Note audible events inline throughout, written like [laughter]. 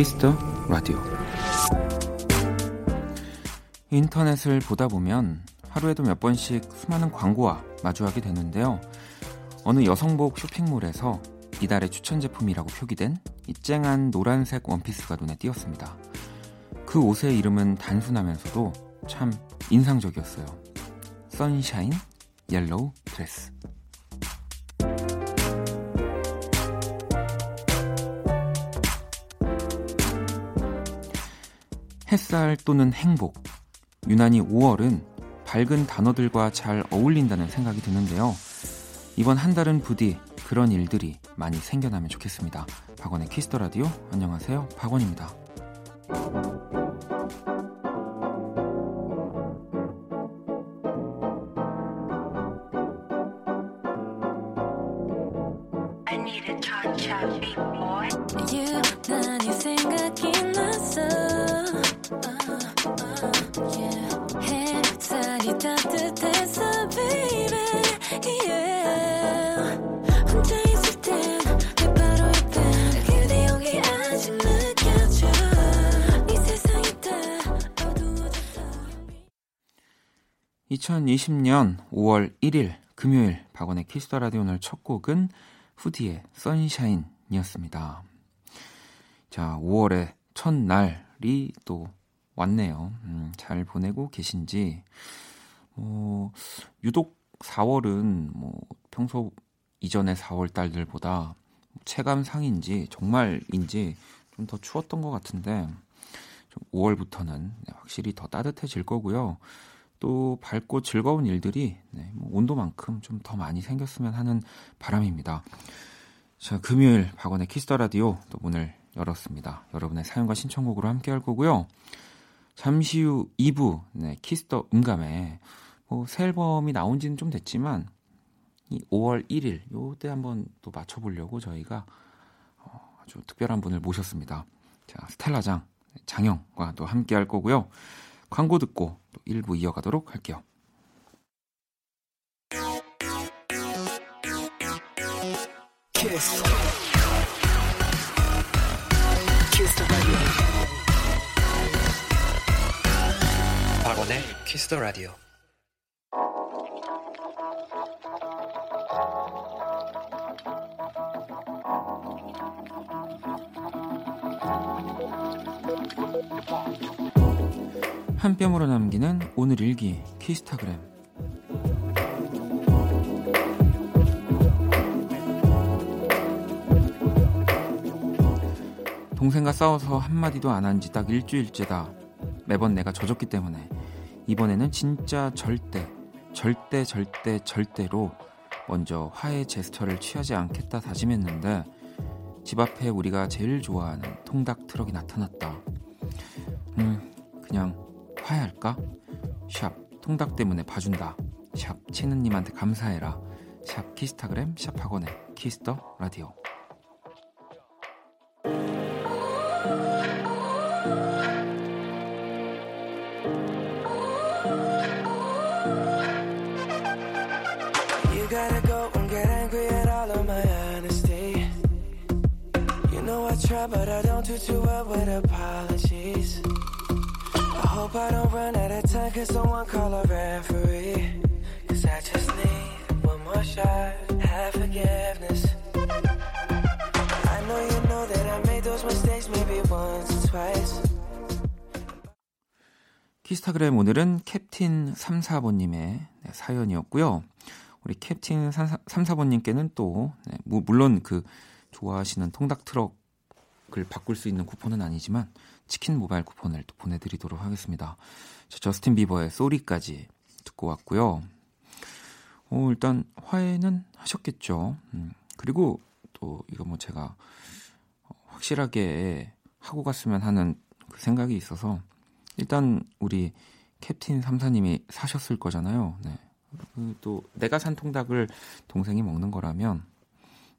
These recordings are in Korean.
Kiss the Radio 인터넷을 보다 보면 하루에도 몇 번씩 수많은 광고와 마주하게 되는데요. 어느 여성복 쇼핑몰에서 이달의 추천 제품이라고 표기된 이 쨍한 노란색 원피스가 눈에 띄었습니다. 그 옷의 이름은 단순하면서도 참 인상적이었어요. Sunshine Yellow Dress. 햇살 또는 행복. 유난히 5월은 밝은 단어들과 잘 어울린다는 생각이 드는데요. 이번 한 달은 부디 그런 일들이 많이 생겨나면 좋겠습니다. 박원의 Kiss the Radio 안녕하세요. 박원입니다. 2020년 5월 1일 금요일 박원의 Kiss the Radio 오늘 첫 곡은 후디의 Sunshine이었습니다. 자, 5월의 첫날이 또 왔네요. 음, 잘 보내고 계신지. 뭐, 유독 4월은 뭐, 평소 이전의 4월 달들보다 체감상인지 정말인지 좀 더 추웠던 것 같은데, 5월부터는 확실히 더 따뜻해질 거고요. 또 밝고 즐거운 일들이 네, 뭐 온도만큼 좀 더 많이 생겼으면 하는 바람입니다. 자, 금요일 박원의 Kiss the Radio 또 문을 열었습니다. 여러분의 사연과 신청곡으로 함께 할 거고요. 잠시 후 2부 네, Kiss the 음감에 뭐 새 앨범이 나온 지는 좀 됐지만 이 5월 1일 요때 한번 또 맞춰 보려고 저희가 어, 아주 특별한 분을 모셨습니다. 자, 스텔라장 장 양과 또 함께 할 거고요. 광고 듣고 또 1부 이어가도록 할게요. Kiss. Kiss 박원의 Kiss the Radio. 한 뼘으로 남기는 오늘 일기 키스타그램 동생과 싸워서 한마디도 안 한 지 딱 일주일째다. 매번 내가 져줬기 때문에 이번에는 진짜 절대 절대 절대 절대로 먼저 화해 제스처를 취하지 않겠다 다짐했는데 집 앞에 우리가 제일 좋아하는 통닭 트럭이 나타났다. 음, 그냥 화해할까? 샵 통닭 때문에 봐준다. 샵 치느님한테 감사해라. 샵 키스타그램 샵 박원의 Kiss the Radio. but I don't do too well with apologies. Hope I don't run out of time. Cause someone call a referee. Cause I just need one more shot. Have forgiveness. I know you know that I made those mistakes maybe once or twice. 키스타그램 오늘은 캡틴 34번님의 네, 사연이었고요. 우리 캡틴 34번님께는 또 네, 물론 그 좋아하시는 통닭 트럭을 바꿀 수 있는 쿠폰은 아니지만 치킨 모바일 쿠폰을 또 보내드리도록 하겠습니다. 자, 저스틴 비버의 소리까지 듣고 왔고요. 어, 일단 화해는 하셨겠죠. 음, 그리고 또 이거 뭐 제가 확실하게 하고 갔으면 하는 그 생각이 있어서 일단 우리 캡틴 삼사님이 사셨을 거잖아요. 네. 또 내가 산 통닭을 동생이 먹는 거라면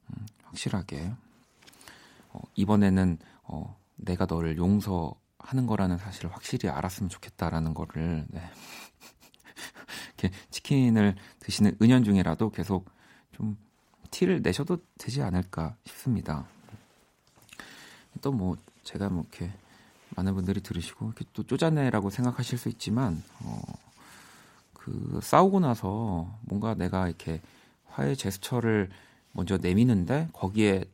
음, 확실하게 어, 이번에는 어, 내가 너를 용서하는 거라는 사실을 확실히 알았으면 좋겠다라는 거를 네. [laughs] 이렇게 치킨을 드시는 은연중에라도 계속 좀 티를 내셔도 되지 않을까 싶습니다. 또 뭐 제가 뭐 이렇게 많은 분들이 들으시고 이렇게 또 쪼잔해라고 생각하실 수 있지만 어, 그 싸우고 나서 뭔가 내가 이렇게 화해 제스처를 먼저 내미는데 거기에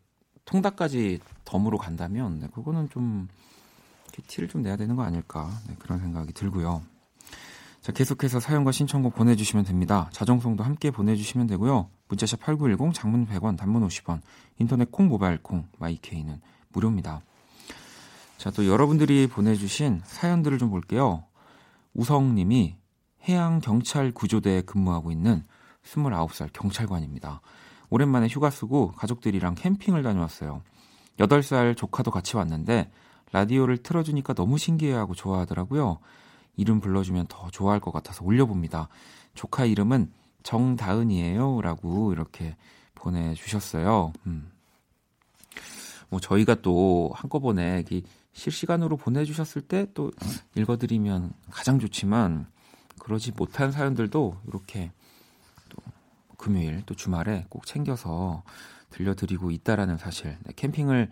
통닭까지 덤으로 간다면 네, 그거는 좀 티를 좀 내야 되는 거 아닐까 네, 그런 생각이 들고요. 자, 계속해서 사연과 신청곡 보내주시면 됩니다. 자정송도 함께 보내주시면 되고요. 문자샵 8910, 장문 100원, 단문 50원, 인터넷 콩, 모바일 콩, 마이케이는 무료입니다. 자, 또 여러분들이 보내주신 사연들을 좀 볼게요. 우성님이 해양경찰 구조대에 근무하고 있는 29살 경찰관입니다. 오랜만에 휴가 쓰고 가족들이랑 캠핑을 다녀왔어요. 8살 조카도 같이 왔는데 라디오를 틀어주니까 너무 신기해하고 좋아하더라고요. 이름 불러주면 더 좋아할 것 같아서 올려봅니다. 조카 이름은 정다은이에요. 라고 이렇게 보내주셨어요. 음. 뭐 저희가 또 한꺼번에 실시간으로 보내주셨을 때 또 읽어드리면 가장 좋지만 그러지 못한 사연들도 이렇게 또 금요일 또 주말에 꼭 챙겨서 들려드리고 있다라는 사실. 네, 캠핑을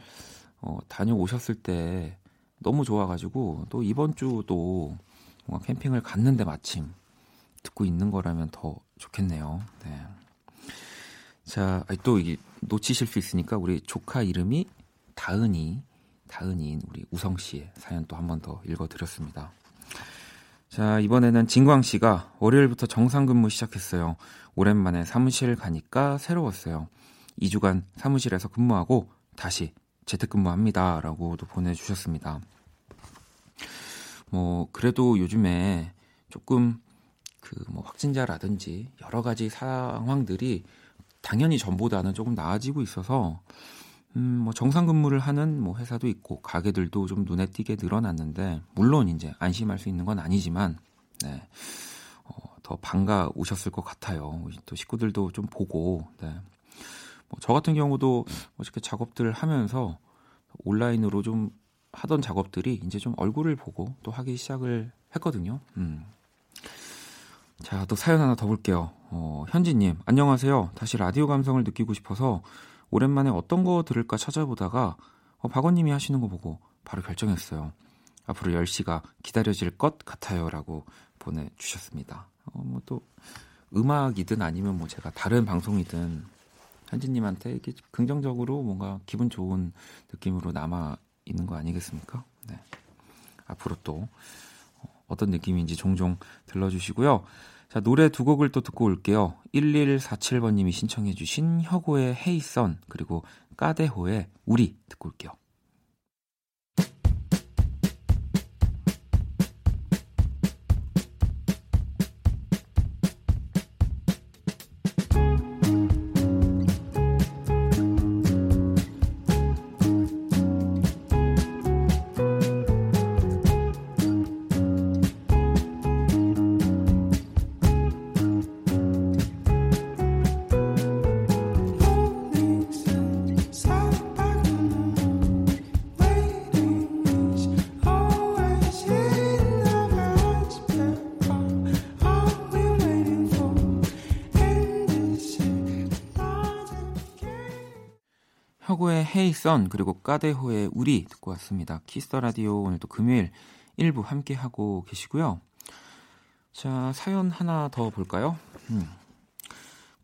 어, 다녀오셨을 때 너무 좋아가지고 또 이번 주도 뭔가 캠핑을 갔는데 마침 듣고 있는 거라면 더 좋겠네요. 네. 자, 또 이게 놓치실 수 있으니까 우리 조카 이름이 다은이, 다은이인 우리 우성 씨의 사연 또 한 번 더 읽어드렸습니다. 자, 이번에는 진광 씨가 월요일부터 정상 근무 시작했어요. 오랜만에 사무실 가니까 새로웠어요. 2주간 사무실에서 근무하고 다시 재택근무합니다. 라고도 보내주셨습니다. 뭐, 그래도 요즘에 조금 그 뭐 확진자라든지 여러 가지 상황들이 당연히 전보다는 조금 나아지고 있어서 음, 뭐 정상 근무를 하는 뭐 회사도 있고 가게들도 좀 눈에 띄게 늘어났는데 물론 이제 안심할 수 있는 건 아니지만 네. 어, 더 반가우셨을 것 같아요. 또 식구들도 좀 보고 네. 뭐 저 같은 경우도 어저께 작업들을 하면서 온라인으로 좀 하던 작업들이 이제 좀 얼굴을 보고 또 하기 시작을 했거든요. 음. 자, 또 사연 하나 더 볼게요. 어, 현지님, 안녕하세요. 다시 라디오 감성을 느끼고 싶어서 오랜만에 어떤 거 들을까 찾아보다가 어, 박원님이 하시는 거 보고 바로 결정했어요. 앞으로 10시가 기다려질 것 같아요. 라고 보내주셨습니다. 어, 뭐 또, 음악이든 아니면 뭐 제가 다른 방송이든 현지님한테 이렇게 긍정적으로 뭔가 기분 좋은 느낌으로 남아 있는 거 아니겠습니까? 네. 앞으로 또 어떤 느낌인지 종종 들러주시고요. 자, 노래 두 곡을 또 듣고 올게요. 1147번님이 신청해주신 혁오의 헤이선, 그리고 까데호의 우리 듣고 올게요. 헤이 선 그리고 까데호의 우리 듣고 왔습니다. Kiss the Radio 오늘도 금요일 1부 함께 하고 계시고요. 자, 사연 하나 더 볼까요? 음.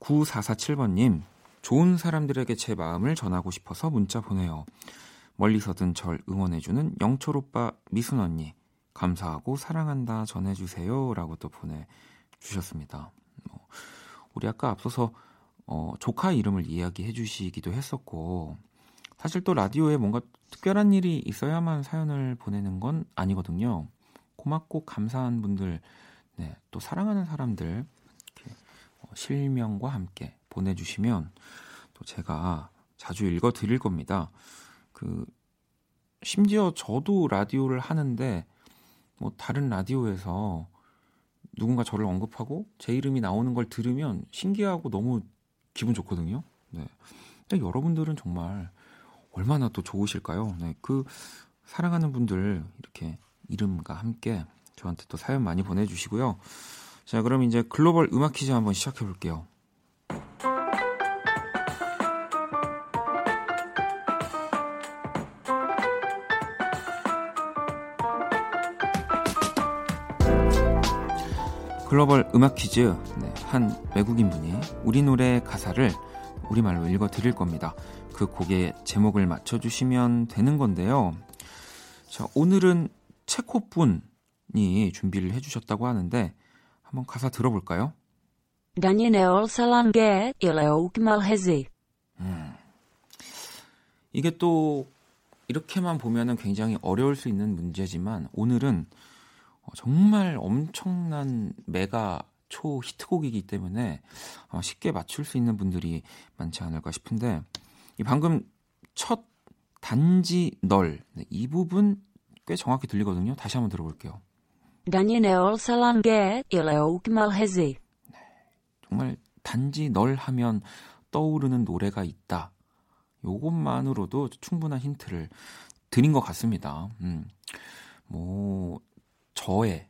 9447번님, 좋은 사람들에게 제 마음을 전하고 싶어서 문자 보내요. 멀리서든 절 응원해주는 영철 오빠, 미순 언니, 감사하고 사랑한다 전해주세요. 라고 또 보내주셨습니다. 뭐, 우리 아까 앞서서 어, 조카 이름을 이야기해 주시기도 했었고 사실 또 라디오에 뭔가 특별한 일이 있어야만 사연을 보내는 건 아니거든요. 고맙고 감사한 분들, 네, 또 사랑하는 사람들 이렇게 어, 실명과 함께 보내주시면 또 제가 자주 읽어 드릴 겁니다. 그 심지어 저도 라디오를 하는데 뭐 다른 라디오에서 누군가 저를 언급하고 제 이름이 나오는 걸 들으면 신기하고 너무 기분 좋거든요. 네. 근데 여러분들은 정말 얼마나 또 좋으실까요? 네, 그 사랑하는 분들 이렇게 이름과 함께 저한테 또 사연 많이 보내주시고요. 자, 그럼 이제 글로벌 음악 퀴즈 한번 시작해 볼게요. 글로벌 음악 퀴즈 네, 한 외국인 분이 우리 노래 가사를 우리말로 읽어 드릴 겁니다. 그 곡의 제목을 맞춰주시면 되는 건데요. 자, 오늘은 체코 분이 준비를 해주셨다고 하는데 한번 가사 들어볼까요? 음. 이게 또 이렇게만 보면은 굉장히 어려울 수 있는 문제지만 오늘은 어, 정말 엄청난 메가 초 히트곡이기 때문에 어, 쉽게 맞출 수 있는 분들이 많지 않을까 싶은데 이 방금 첫 단지 널이 네, 부분 꽤 정확히 들리거든요. 다시 한번 들어볼게요. Daniel Salange, Ileouk Malhezi. 정말 단지 널 하면 떠오르는 노래가 있다. 요것만으로도 충분한 힌트를 드린 것 같습니다. 음. 뭐 저의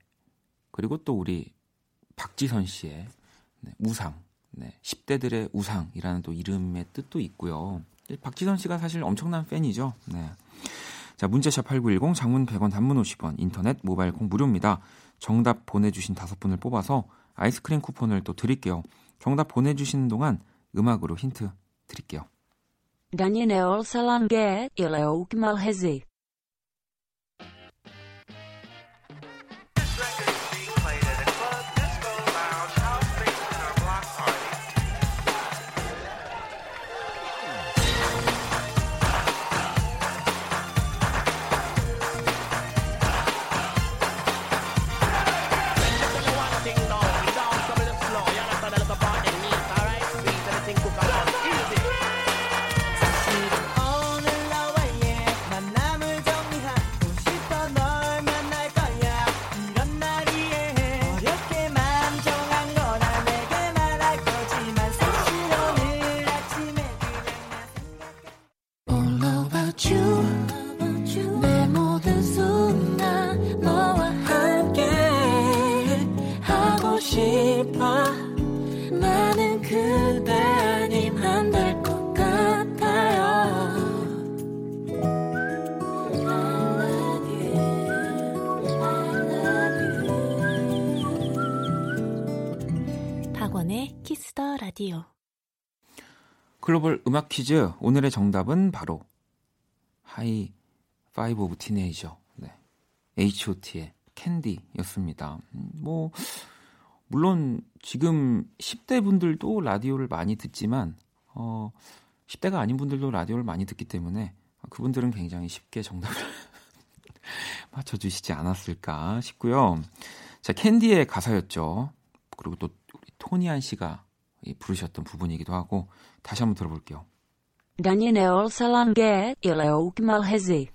그리고 또 우리 박지선 씨의 네, 우상, 네, 10대들의 우상이라는 또 이름의 뜻도 있고요. 박지선 씨가 사실 엄청난 팬이죠. 네. 자, 문자샵 8910 장문 100원 단문 50원 인터넷 모바일 콩 무료입니다. 정답 보내 주신 다섯 분을 뽑아서 아이스크림 쿠폰을 또 드릴게요. 정답 보내 주시는 동안 음악으로 힌트 드릴게요. Daniel Salange. 글로벌 음악 퀴즈 오늘의 정답은 바로 High-five Of Teenager 네. H.O.T의 캔디였습니다. 음, 뭐 물론 지금 10대 분들도 라디오를 많이 듣지만 어 10대가 아닌 분들도 라디오를 많이 듣기 때문에 그분들은 굉장히 쉽게 정답을 [laughs] 맞춰주시지 않았을까 싶고요. 자 캔디의 가사였죠. 그리고 또 우리 토니안 씨가 부르셨던 부분이기도 하고 다시 한번 들어볼게요. Malhezi.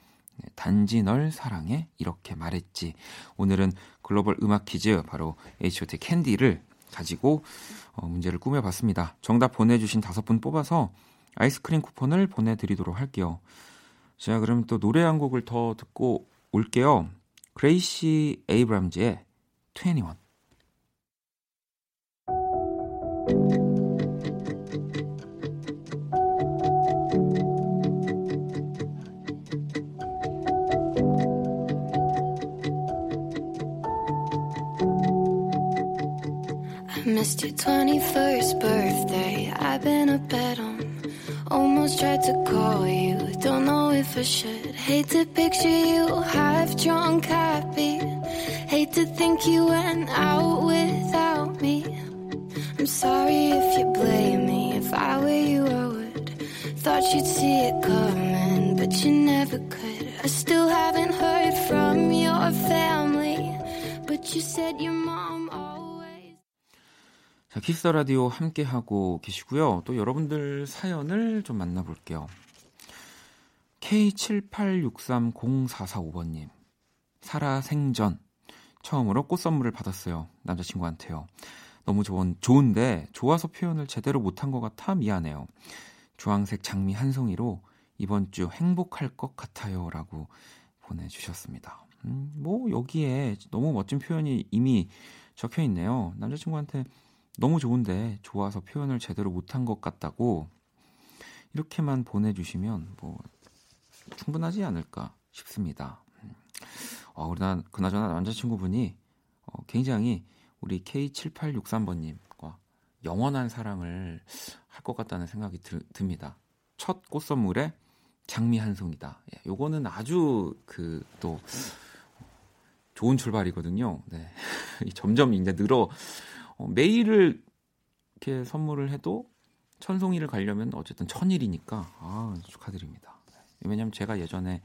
단지 널 사랑해 이렇게 말했지. 오늘은 글로벌 음악 퀴즈 바로 H.O.T 캔디를 가지고 어, 문제를 꾸며봤습니다. 정답 보내주신 다섯 분 뽑아서 아이스크림 쿠폰을 보내드리도록 할게요. 자, 그럼 또 노래 한 곡을 더 듣고 올게요. 그레이시 에이브람즈의 21. Missed your 21st birthday. I've been a bed on. Almost tried to call you. Don't know if I should. Hate to picture you half drunk, happy. Hate to think you went out without me. I'm sorry if you blame me. If I were you, I would. Thought you'd see it coming, but you never could. I still haven't heard from your family, but you said your mom. 자, 키스 라디오 함께 하고 계시고요. 또 여러분들 사연을 좀 만나볼게요. K78630445번님. 살아 생전. 처음으로 꽃 선물을 받았어요. 남자친구한테요. 너무 좋은, 좋은데 좋아서 표현을 제대로 못한 것 같아 미안해요. 주황색 장미 한 송이로 이번 주 행복할 것 같아요. 라고 보내주셨습니다. 음, 뭐, 여기에 너무 멋진 표현이 이미 적혀 있네요. 남자친구한테 너무 좋은데 좋아서 표현을 제대로 못한 것 같다고 이렇게만 보내주시면 뭐 충분하지 않을까 싶습니다. 어, 우리 나 그나저나 남자친구분이 어, 굉장히 우리 K7863번님과 영원한 사랑을 할 것 같다는 생각이 들, 듭니다. 첫 꽃선물에 장미 한 송이다. 예, 요거는 아주 그 또 좋은 출발이거든요. 네. [laughs] 점점 이제 늘어 어, 매일을 이렇게 선물을 해도 천송이를 가려면 어쨌든 천일이니까 아, 축하드립니다. 왜냐면 제가 예전에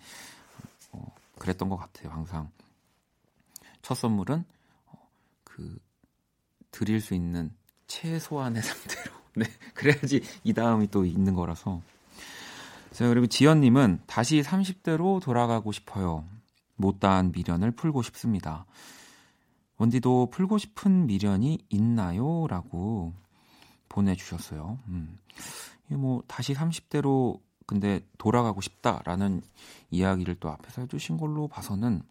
어, 그랬던 것 같아요. 항상 첫 선물은 어, 그 드릴 수 있는 최소한의 [laughs] 상태로 네 그래야지 이 다음이 또 있는 거라서 자 그리고 지연님은 다시 30대로 돌아가고 싶어요. 못다한 미련을 풀고 싶습니다. 원디도 풀고 싶은 미련이 있나요? 라고 보내주셨어요. 음. 뭐 다시 30대로 근데 돌아가고 싶다라는 이야기를 또 앞에서 해주신 걸로 봐서는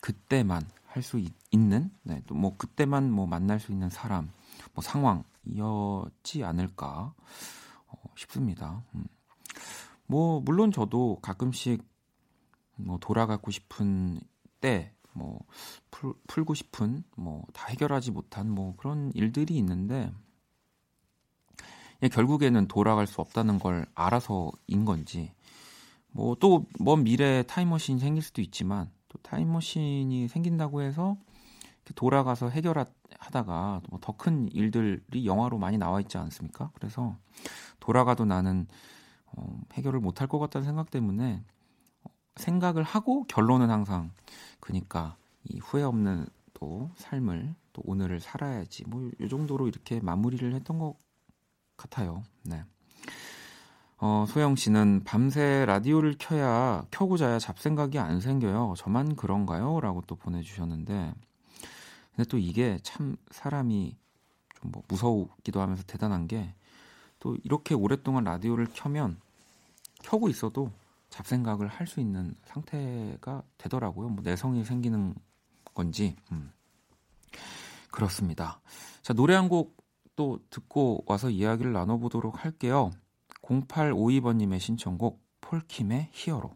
그때만 할 수 있는, 네, 또 뭐 그때만 뭐 만날 수 있는 사람, 뭐 상황이었지 않을까 어, 싶습니다. 음. 뭐 물론 저도 가끔씩 뭐 돌아가고 싶은 때, 뭐 풀, 풀고 싶은, 뭐 다 해결하지 못한 뭐 그런 일들이 있는데 예, 결국에는 돌아갈 수 없다는 걸 알아서인 건지 뭐 또 먼 미래에 타임머신이 생길 수도 있지만 또 타임머신이 생긴다고 해서 돌아가서 해결하다가 뭐 더 큰 일들이 영화로 많이 나와 있지 않습니까? 그래서 돌아가도 나는 어, 해결을 못할 것 같다는 생각 때문에 생각을 하고 결론은 항상 그니까 이 후회 없는 또 삶을 또 오늘을 살아야지 뭐 이 정도로 이렇게 마무리를 했던 것 같아요. 네. 어, 소영 씨는 밤새 라디오를 켜야 켜고 자야 잡생각이 안 생겨요. 저만 그런가요? 라고 또 보내주셨는데 근데 또 이게 참 사람이 좀 뭐 무서우기도 하면서 대단한 게 또 이렇게 오랫동안 라디오를 켜면 켜고 있어도 잡생각을 할 수 있는 상태가 되더라고요. 뭐 내성이 생기는 건지. 음. 그렇습니다. 자, 노래 한 곡 또 듣고 와서 이야기를 나눠보도록 할게요. 0852번님의 신청곡 폴킴의 히어로.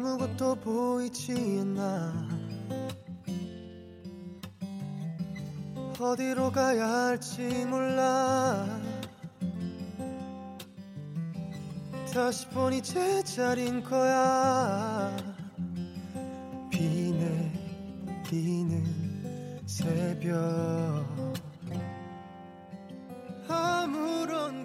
아무것도 보이지 않아. 어디로 가야 할지 몰라. 다시 보니 제자린 거야. 비 내리는 새벽. 아무런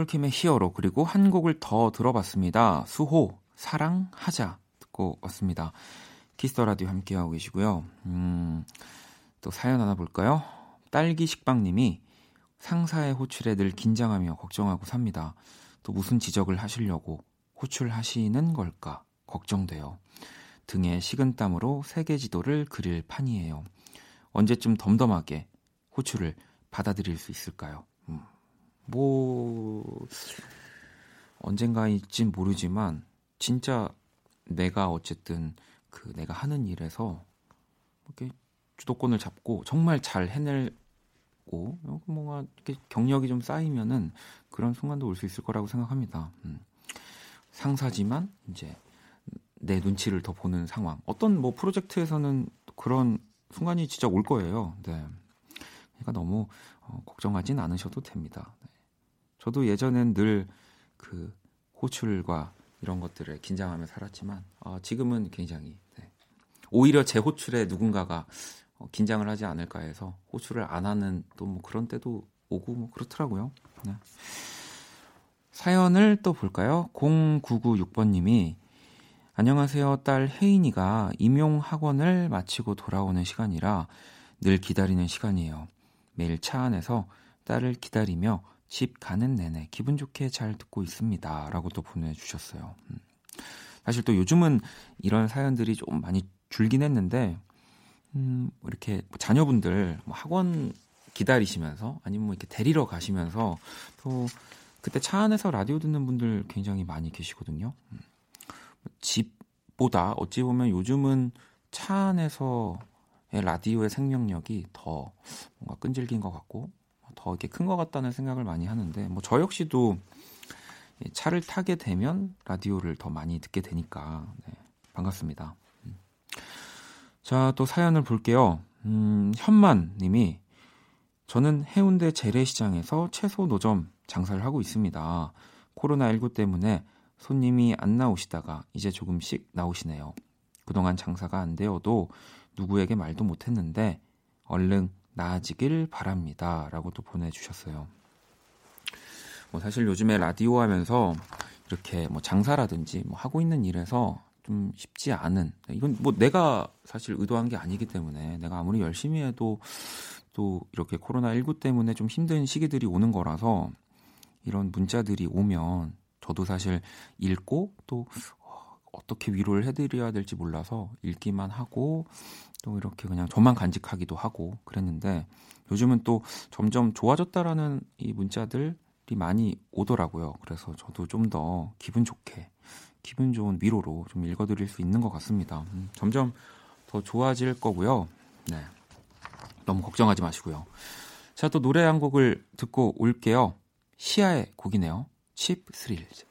폴킴의 히어로 그리고 한 곡을 더 들어봤습니다. 수호 사랑하자 듣고 왔습니다. Kiss the Radio 함께하고 계시고요. 음, 또 사연 하나 볼까요? 딸기 식빵님이 상사의 호출에 늘 긴장하며 걱정하고 삽니다. 또 무슨 지적을 하시려고 호출하시는 걸까 걱정돼요. 등에 식은땀으로 세계 지도를 그릴 판이에요. 언제쯤 덤덤하게 호출을 받아들일 수 있을까요? 음, 뭐 언젠가일진 모르지만 진짜 내가 어쨌든 그 내가 하는 일에서 이렇게 주도권을 잡고 정말 잘 해내고 뭔가 이렇게 경력이 좀 쌓이면은 그런 순간도 올 수 있을 거라고 생각합니다. 음. 상사지만 이제 내 눈치를 더 보는 상황. 어떤 뭐 프로젝트에서는 그런 순간이 진짜 올 거예요. 네. 그러니까 너무 어, 걱정하진 않으셔도 됩니다. 네. 저도 예전엔 늘 그 호출과 이런 것들을 긴장하며 살았지만 아, 지금은 굉장히 네, 오히려 제 호출에 누군가가 어, 긴장을 하지 않을까 해서 호출을 안 하는 또 뭐 그런 때도 오고 뭐 그렇더라고요. 네. 사연을 또 볼까요? 0996번님이 안녕하세요. 딸 혜인이가 임용 학원을 마치고 돌아오는 시간이라 늘 기다리는 시간이에요. 매일 차 안에서 딸을 기다리며 집 가는 내내 기분 좋게 잘 듣고 있습니다. 라고 또 보내주셨어요. 음. 사실 또 요즘은 이런 사연들이 좀 많이 줄긴 했는데, 음, 뭐 이렇게 자녀분들 뭐 학원 기다리시면서 아니면 뭐 이렇게 데리러 가시면서 또 그때 차 안에서 라디오 듣는 분들 굉장히 많이 계시거든요. 음. 집보다 어찌 보면 요즘은 차 안에서의 라디오의 생명력이 더 뭔가 끈질긴 것 같고 더 이렇게 큰 것 같다는 생각을 많이 하는데 뭐 저 역시도 차를 타게 되면 라디오를 더 많이 듣게 되니까 네, 반갑습니다. 음. 자, 또 사연을 볼게요. 음, 현만 님이 저는 해운대 재래시장에서 채소 노점 장사를 하고 있습니다. 코로나19 때문에 손님이 안 나오시다가 이제 조금씩 나오시네요. 그동안 장사가 안 되어도 누구에게 말도 못했는데 얼른 나아지길 바랍니다. 라고 또 보내주셨어요. 뭐 사실 요즘에 라디오 하면서 이렇게 뭐 장사라든지 뭐 하고 있는 일에서 좀 쉽지 않은 이건 뭐 내가 사실 의도한 게 아니기 때문에 내가 아무리 열심히 해도 또 이렇게 코로나 19 때문에 좀 힘든 시기들이 오는 거라서 이런 문자들이 오면 저도 사실 읽고 또 어떻게 위로를 해드려야 될지 몰라서 읽기만 하고 또 이렇게 그냥 저만 간직하기도 하고 그랬는데 요즘은 또 점점 좋아졌다라는 이 문자들이 많이 오더라고요. 그래서 저도 좀 더 기분 좋게 기분 좋은 위로로 좀 읽어드릴 수 있는 것 같습니다. 음, 점점 더 좋아질 거고요. 네. 너무 걱정하지 마시고요. 자, 또 노래 한 곡을 듣고 올게요. 시아의 곡이네요. 칩 스릴즈.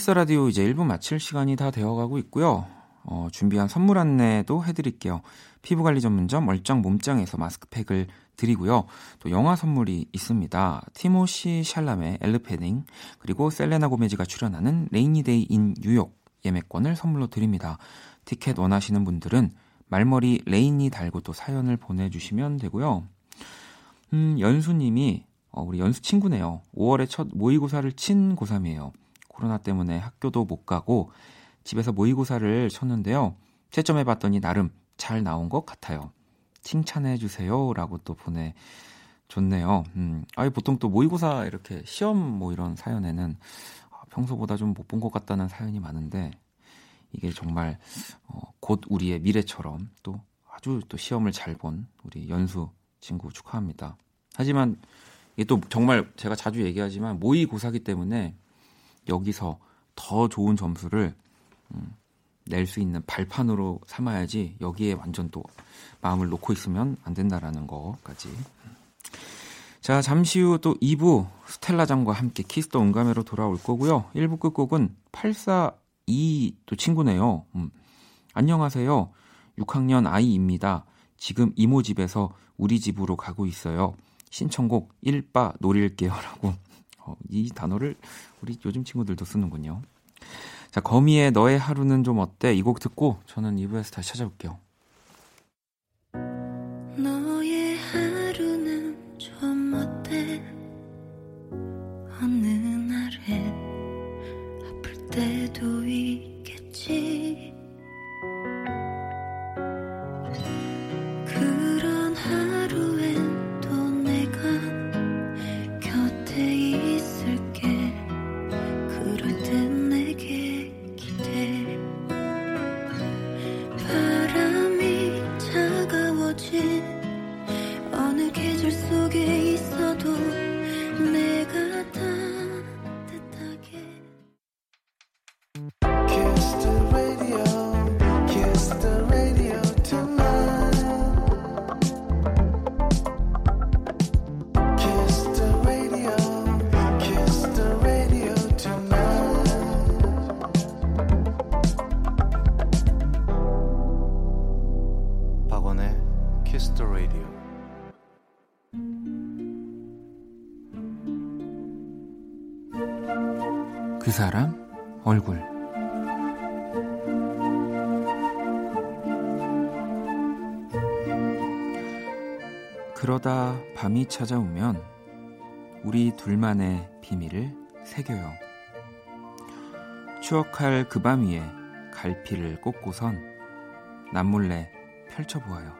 Kiss Radio 이제 1부 마칠 시간이 다 되어가고 있고요. 어, 준비한 선물 안내도 해드릴게요. 피부관리 전문점 얼짱 몸짱에서 마스크팩을 드리고요. 또 영화 선물이 있습니다. 티모시 샬라메 엘르 패닝 그리고 셀레나 고메즈가 출연하는 Rainy Day in New York 예매권을 선물로 드립니다. 티켓 원하시는 분들은 말머리 Rainy 달고 또 사연을 보내주시면 되고요. 음, 연수님이 어, 우리 연수 친구네요. 5월에 첫 모의고사를 친 고3이에요. 코로나 때문에 학교도 못 가고 집에서 모의고사를 쳤는데요. 채점해 봤더니 나름 잘 나온 것 같아요. 칭찬해 주세요. 라고 또 보내 줬네요. 음, 아니, 보통 또 모의고사 이렇게 시험 뭐 이런 사연에는 아, 평소보다 좀 못 본 것 같다는 사연이 많은데 이게 정말 어, 곧 우리의 미래처럼 또 아주 또 시험을 잘 본 우리 연수 친구 축하합니다. 하지만 이게 또 정말 제가 자주 얘기하지만 모의고사기 때문에 여기서 더 좋은 점수를 음, 낼수 있는 발판으로 삼아야지 여기에 완전 또 마음을 놓고 있으면 안 된다라는 거까지. 자, 잠시 후 또 2부 스텔라장과 함께 Kiss the 음감회로 돌아올 거고요. 1부 끝곡은 842 또 친구네요. 음. 안녕하세요. 6학년 아이입니다. 지금 이모 집에서 우리 집으로 가고 있어요. 신청곡 1바 노릴게요 라고 [laughs] 어, 이 단어를 우리 요즘 친구들도 쓰는군요. 자, 거미의 너의 하루는 좀 어때? 이 곡 듣고 저는 2부에서 다시 찾아올게요. 그 사람 얼굴 그러다 밤이 찾아오면 우리 둘만의 비밀을 새겨요. 추억할 그 밤 위에 갈피를 꽂고선 남몰래 펼쳐보아요.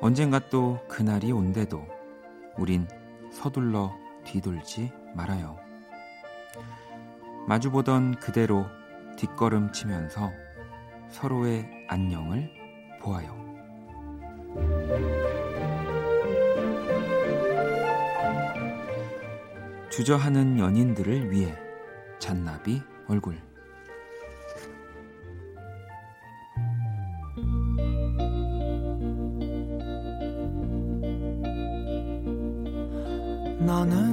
언젠가 또 그날이 온대도 우린 서둘러 뒤돌지 말아요. 마주보던 그대로 뒷걸음치면서 서로의 안녕을 보아요. 주저하는 연인들을 위해 잔나비 얼굴. 너는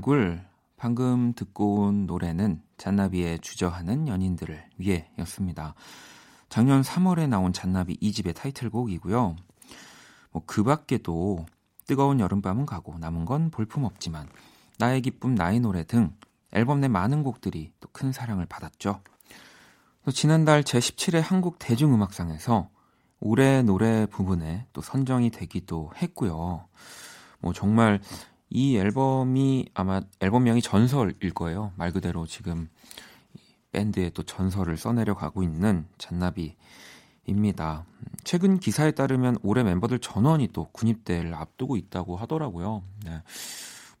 얼굴 방금 듣고 온 노래는 잔나비의 주저하는 연인들을 위해 였습니다. 작년 3월에 나온 잔나비 2집의 타이틀곡이고요. 뭐 그 밖에도 뜨거운 여름밤은 가고 남은 건 볼품없지만 나의 기쁨 나의 노래 등 앨범 내 많은 곡들이 또 큰 사랑을 받았죠. 또 지난달 제17회 한국 대중음악상에서 올해 노래 부분에 또 선정이 되기도 했고요. 뭐 정말 이 앨범이 아마 앨범명이 전설일 거예요. 말 그대로 지금 밴드의 또 전설을 써내려 가고 있는 잔나비입니다. 최근 기사에 따르면 올해 멤버들 전원이 또 군입대를 앞두고 있다고 하더라고요. 네.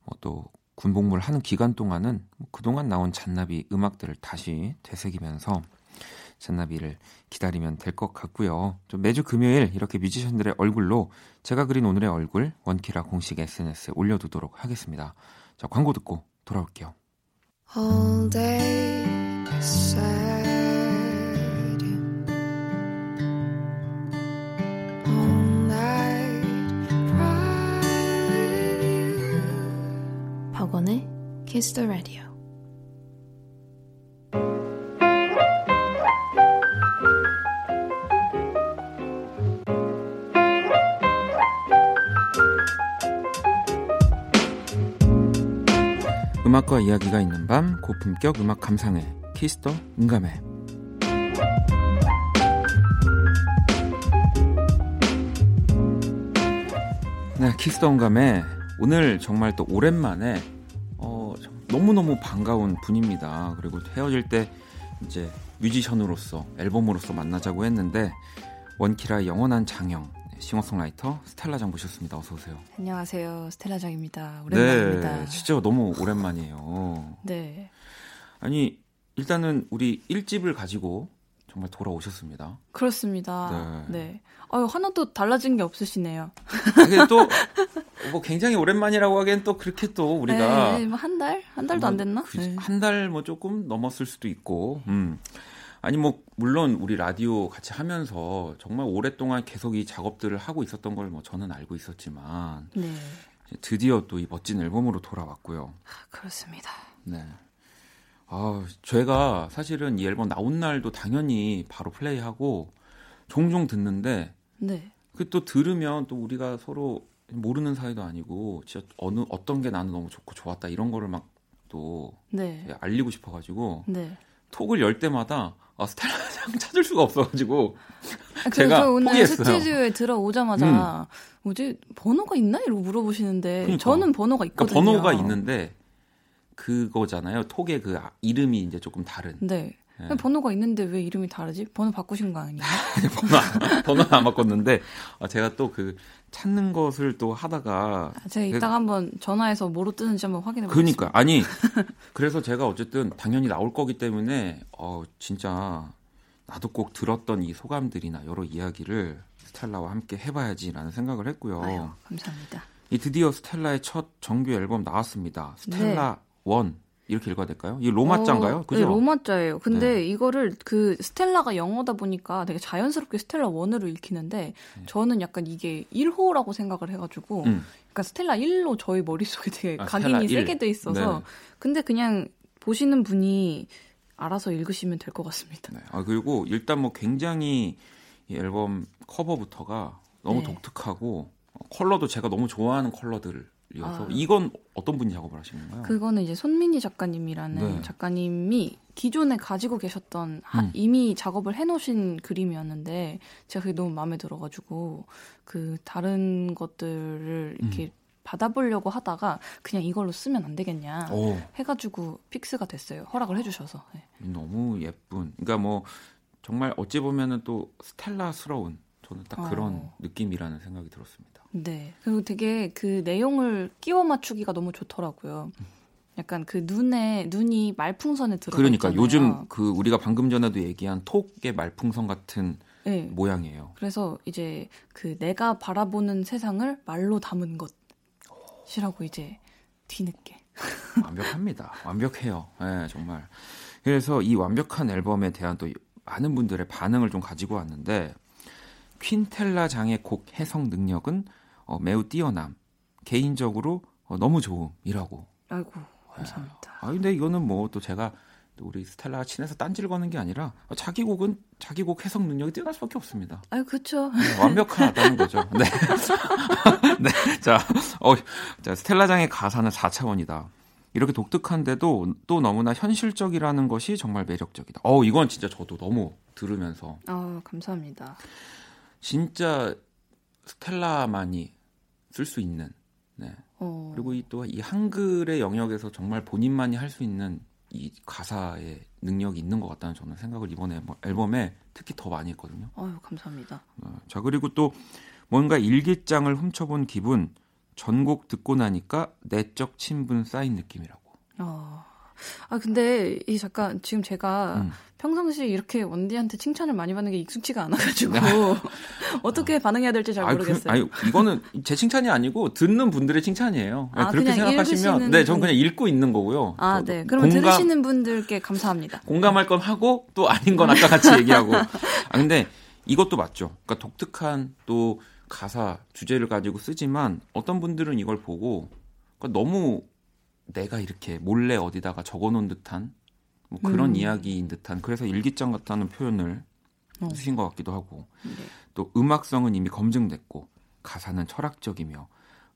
뭐또 군복무를 하는 기간 동안은 뭐 그동안 나온 잔나비 음악들을 다시 되새기면서 잔나비를 기다리면 될 것 같고요. 좀 매주 금요일 이렇게 뮤지션들의 얼굴로 제가 그린 오늘의 얼굴 원키라 공식 SNS에 올려두도록 하겠습니다. 자 광고 듣고 돌아올게요. all day sad all night cry with you 박원의 Kiss the Radio 음악과 이야기가 있는 밤 고품격 음악 감상회 Kiss the 음감회. 네 Kiss the 음감회. 오늘 정말 또 오랜만에 어, 너무너무 반가운 분입니다. 그리고 헤어질 때 이제 뮤지션으로서 앨범으로서 만나자고 했는데 원키라의 영원한 장영. 네, 싱어송라이터 스텔라 장 모셨습니다 어서 오세요 안녕하세요. 스텔라 장입니다. 오랜만입니다. 네 진짜 너무 오랜만이에요 네. 아니 일단은 우리 1집을 가지고 정말 돌아오셨습니다. 그렇습니다. 네. 네. 아유, 하나도 달라진 게 없으시네요. 아, 근데 또뭐 굉장히 오랜만이라고 하기엔 또 그렇게 또 우리가 네, 뭐한 달? 한 달도 안 됐나? 네. 한달 뭐 조금 넘었을 수도 있고. 음. 아니 뭐 물론 우리 라디오 같이 하면서 정말 오랫동안 계속 이 작업들을 하고 있었던 걸 뭐 저는 알고 있었지만 네. 드디어 또 이 멋진 앨범으로 돌아왔고요. 아, 그렇습니다. 네. 아, 제가 사실은 이 앨범 나온 날도 당연히 바로 플레이하고 종종 듣는데 네. 그또 들으면 또 우리가 서로 모르는 사이도 아니고 진짜 어느 어떤 게 나는 너무 좋고 좋았다 이런 거를 막또 네. 알리고 싶어가지고 네. 톡을 열 때마다 아, 스텔라장 [laughs] 찾을 수가 없어가지고 아, 제가 그래서 오늘 포기했어요. 스튜디오에 들어오자마자 뭐지 번호가 있나 이러고 물어보시는데 그러니까. 저는 번호가 그러니까 있거든요. 번호가 있는데 그거잖아요. 톡의 그 아- 이름이 이제 조금 다른 네. 네. 번호가 있는데 왜 이름이 다르지? 번호 바꾸신 거 아니에요? [laughs] 번호 안- [laughs] 번호는 안 바꿨는데 아, 제가 또 그 찾는 것을 또 하다가 아, 제가 이따가 한번 전화해서 뭐로 뜨는지 한번 확인해 그러니까 보겠습니다. 아니 [laughs] 그래서 제가 어쨌든 당연히 나올 거기 때문에 어 진짜 나도 꼭 들었던 이 소감들이나 여러 이야기를 스텔라와 함께 해봐야지라는 생각을 했고요. 아유, 감사합니다. 이 드디어 스텔라의 첫 정규 앨범 나왔습니다. 스텔라 원 이렇게 읽어야 될까요? 이 로마자인가요? 어, 그죠? 네, 로마자예요. 근데 네. 이거를 그 스텔라가 영어다 보니까 되게 자연스럽게 스텔라 원으로 읽히는데 저는 약간 이게 1호라고 생각을 해가지고 네. 음. 그러니까 스텔라 1로 저희 머릿속에 되게 아, 각인이 세게 돼 있어서 네. 근데 그냥 보시는 분이 알아서 읽으시면 될 것 같습니다. 네. 아 그리고 일단 뭐 굉장히 이 앨범 커버부터가 너무 네. 독특하고 어, 컬러도 제가 너무 좋아하는 컬러들 이어서 아. 이건 어떤 분이 작업을 하신 건가요? 그거는 이제 손민희 작가님이라는 네. 작가님이 기존에 가지고 계셨던 하- 음. 이미 작업을 해놓으신 그림이었는데 제가 그게 너무 마음에 들어가지고 그 다른 것들을 이렇게 음. 받아보려고 하다가 그냥 이걸로 쓰면 안 되겠냐 오, 해가지고 픽스가 됐어요. 허락을 해주셔서. 네. 너무 예쁜. 그러니까 뭐 정말 어찌 보면은 또 스텔라스러운 저는 딱 그런 어. 느낌이라는 생각이 들었습니다. 네. 그리고 되게 그 내용을 끼워 맞추기가 너무 좋더라고요. 약간 그 눈에 눈이 말풍선에 들어가 그러니까 있잖아요. 요즘 그 우리가 방금 전에도 얘기한 톡의 말풍선 같은 네. 모양이에요. 그래서 이제 그 내가 바라보는 세상을 말로 담은 것이라고 이제 뒤늦게. [laughs] 완벽합니다. 완벽해요. 예, 정말. 그래서 이 완벽한 앨범에 대한 또 많은 분들의 반응을 좀 가지고 왔는데 퀸텔라 장의 곡 해석 능력은 어, 매우 뛰어남. 개인적으로 어, 너무 좋음이라고. 아이고 감사합니다. 아 근데 이거는 뭐 또 제가 또 우리 스텔라 친해서 딴지를 거는 게 아니라 어, 자기 곡은 자기 곡 해석 능력이 뛰어날 수밖에 없습니다. 아유 그쵸. 네, 완벽하다는 거죠. [laughs] 네. [laughs] 네. 자, 어, 자, 스텔라장의 가사는 4차원이다. 이렇게 독특한데도 또 너무나 현실적이라는 것이 정말 매력적이다. 어, 이건 진짜 저도 너무 들으면서 아 감사합니다. 진짜 스텔라만이 쓸 수 있는 네. 어, 그리고 이또이 한글의 영역에서 정말 본인만이 할 수 있는 이 가사의 능력이 있는 것 같다는 저는 생각을 이번에 뭐 앨범에 특히 더 많이 했거든요. 아유 감사합니다. 어, 자 그리고 또 뭔가 일기장을 훔쳐본 기분 전곡 듣고 나니까 내적 친분 쌓인 느낌이라고. 아, 아 근데 이 잠깐 지금 제가 음. 평상시에 이렇게 원디한테 칭찬을 많이 받는 게 익숙치가 않아가지고 [laughs] 어떻게 반응해야 될지 잘 아니, 모르겠어요. 그, 아니 이거는 제 칭찬이 아니고 듣는 분들의 칭찬이에요. 아, 그렇게 생각하시면 네, 전 분. 그냥 읽고 있는 거고요. 아, 네. 그러면 공감- 들으시는 분들께 감사합니다. 공감할 건 하고 또 아닌 건 아까 같이 얘기하고. 아 근데 이것도 맞죠. 그러니까 독특한 또 가사 주제를 가지고 쓰지만 어떤 분들은 이걸 보고 그러니까 너무 내가 이렇게 몰래 어디다가 적어놓은 듯한 뭐 그런 음. 이야기인 듯한 그래서 일기장 같다는 표현을 어. 쓰신 것 같기도 하고 네. 또 음악성은 이미 검증됐고 가사는 철학적이며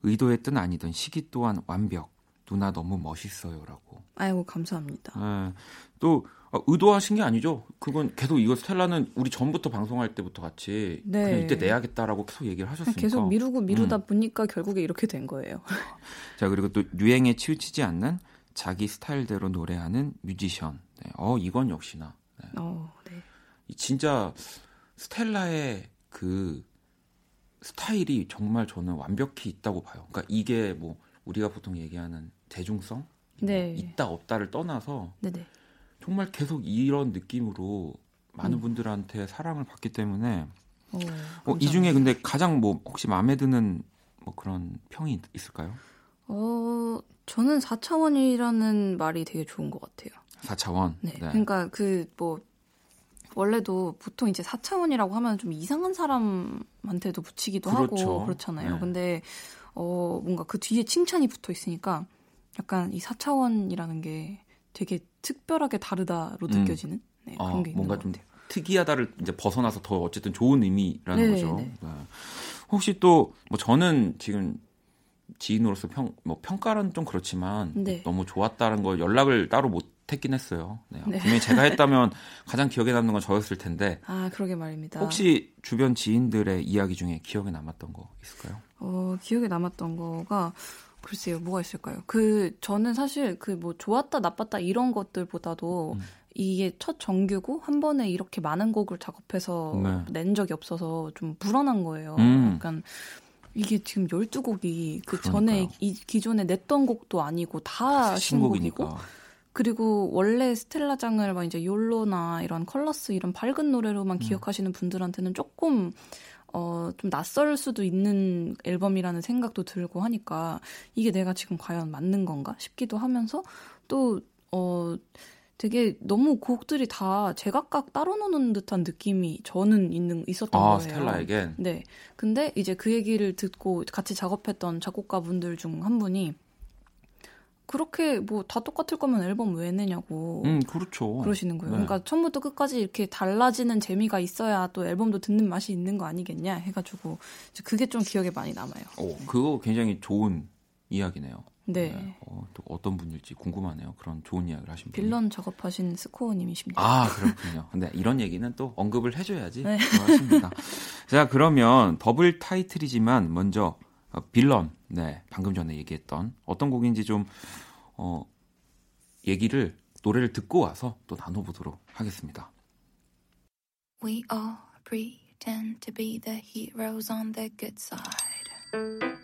의도했든 아니든 시기 또한 완벽 누나 너무 멋있어요라고 아이고 감사합니다. 예. 또 어, 의도하신 게 아니죠. 그건 계속 이거 스텔라는 우리 전부터 방송할 때부터 같이 네. 그냥 이때 내야겠다라고 계속 얘기를 하셨으니까. 계속 미루고 미루다 음. 보니까 결국에 이렇게 된 거예요. [laughs] 자 그리고 또 유행에 치우치지 않는 자기 스타일대로 노래하는 뮤지션. 네. 어 이건 역시나 네. 어, 네. 이 진짜 스텔라의 그 스타일이 정말 저는 완벽히 있다고 봐요. 그러니까 이게 뭐 우리가 보통 얘기하는 대중성 네. 뭐 있다 없다를 떠나서 네네. 정말 계속 이런 느낌으로 많은 음. 분들한테 사랑을 받기 때문에 어, 어, 이 중에 근데 가장 뭐 혹시 마음에 드는 뭐 그런 평이 있을까요? 어, 저는 4차원이라는 말이 되게 좋은 것 같아요. 4차원. 네. 그러니까 그 뭐 원래도 보통 이제 4차원이라고 하면 좀 이상한 사람한테도 붙이기도 그렇죠. 하고 그렇잖아요. 네. 근데 어 뭔가 그 뒤에 칭찬이 붙어 있으니까 약간 이 4차원이라는 게 되게 특별하게 다르다로 음. 느껴지는 네, 어, 그런 게 있는 뭔가 것좀 같아요. 특이하다를 이제 벗어나서 더 어쨌든 좋은 의미라는 네, 거죠. 네. 네. 혹시 또 뭐 저는 지금 지인으로서 평, 뭐 평가는 좀 그렇지만 네. 너무 좋았다는 거 연락을 따로 못 했긴 했어요. 네. 네. 분명히 제가 [laughs] 했다면 가장 기억에 남는 건 저였을 텐데 아 그러게 말입니다. 혹시 주변 지인들의 이야기 중에 기억에 남았던 거 있을까요? 어, 기억에 남았던 거가 글쎄요, 뭐가 있을까요? 그 저는 사실 그 뭐 좋았다 나빴다 이런 것들보다도 음. 이게 첫 정규고 한 번에 이렇게 많은 곡을 작업해서 네. 낸 적이 없어서 좀 불안한 거예요. 음. 약간 이게 지금 12곡이 그 그러니까요. 전에 이 기존에 냈던 곡도 아니고 다 신곡이고 신곡이니까. 그리고 원래 스텔라장을 막 이제 욜로나 이런 컬러스 이런 밝은 노래로만 음. 기억하시는 분들한테는 조금 어, 좀 낯설 수도 있는 앨범이라는 생각도 들고 하니까 이게 내가 지금 과연 맞는 건가 싶기도 하면서 또, 어, 되게 너무 곡들이 다 제각각 따로 노는 듯한 느낌이 저는 있는, 있었던 아 거예요. 스텔라에겐 네. 근데 이제 그 얘기를 듣고 같이 작업했던 작곡가분들 중 한 분이 그렇게 뭐 다 똑같을 거면 앨범 왜 내냐고 음 그렇죠. 그러시는 거예요. 네. 그러니까 처음부터 끝까지 이렇게 달라지는 재미가 있어야 또 앨범도 듣는 맛이 있는 거 아니겠냐 해가지고 그게 좀 기억에 많이 남아요. 오, 그거 굉장히 좋은 이야기네요. 네. 어, 또 어떤 분일지 궁금하네요. 그런 좋은 이야기를 하신 분. 빌런 작업하신 스코어님이십니다. 아, 그렇군요. 근데 이런 얘기는 또 언급을 해줘야지. 네. 좋습니다. [laughs] 자, 그러면 더블 타이틀이지만 먼저 어, 빌런, 네, 방금 전에 얘기했던 어떤 곡인지 좀 어, 얘기를 노래를 듣고 와서 또 나눠보도록 하겠습니다. We all pretend to be the heroes on the good side.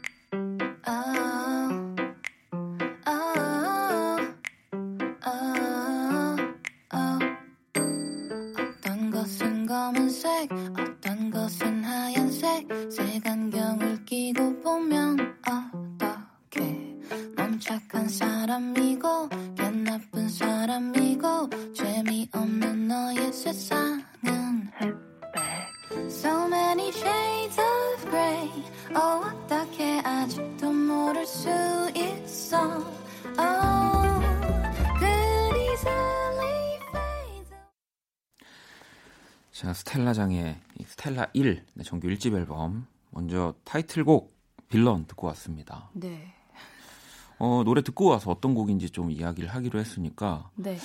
이 스텔라 1, 네, 정규 1집 앨범. 먼저 타이틀곡 빌런 듣고 왔습니다. 네. 어, 노래 듣고 와서 어떤 곡인지 좀 이야기를 하기로 했으니까 네.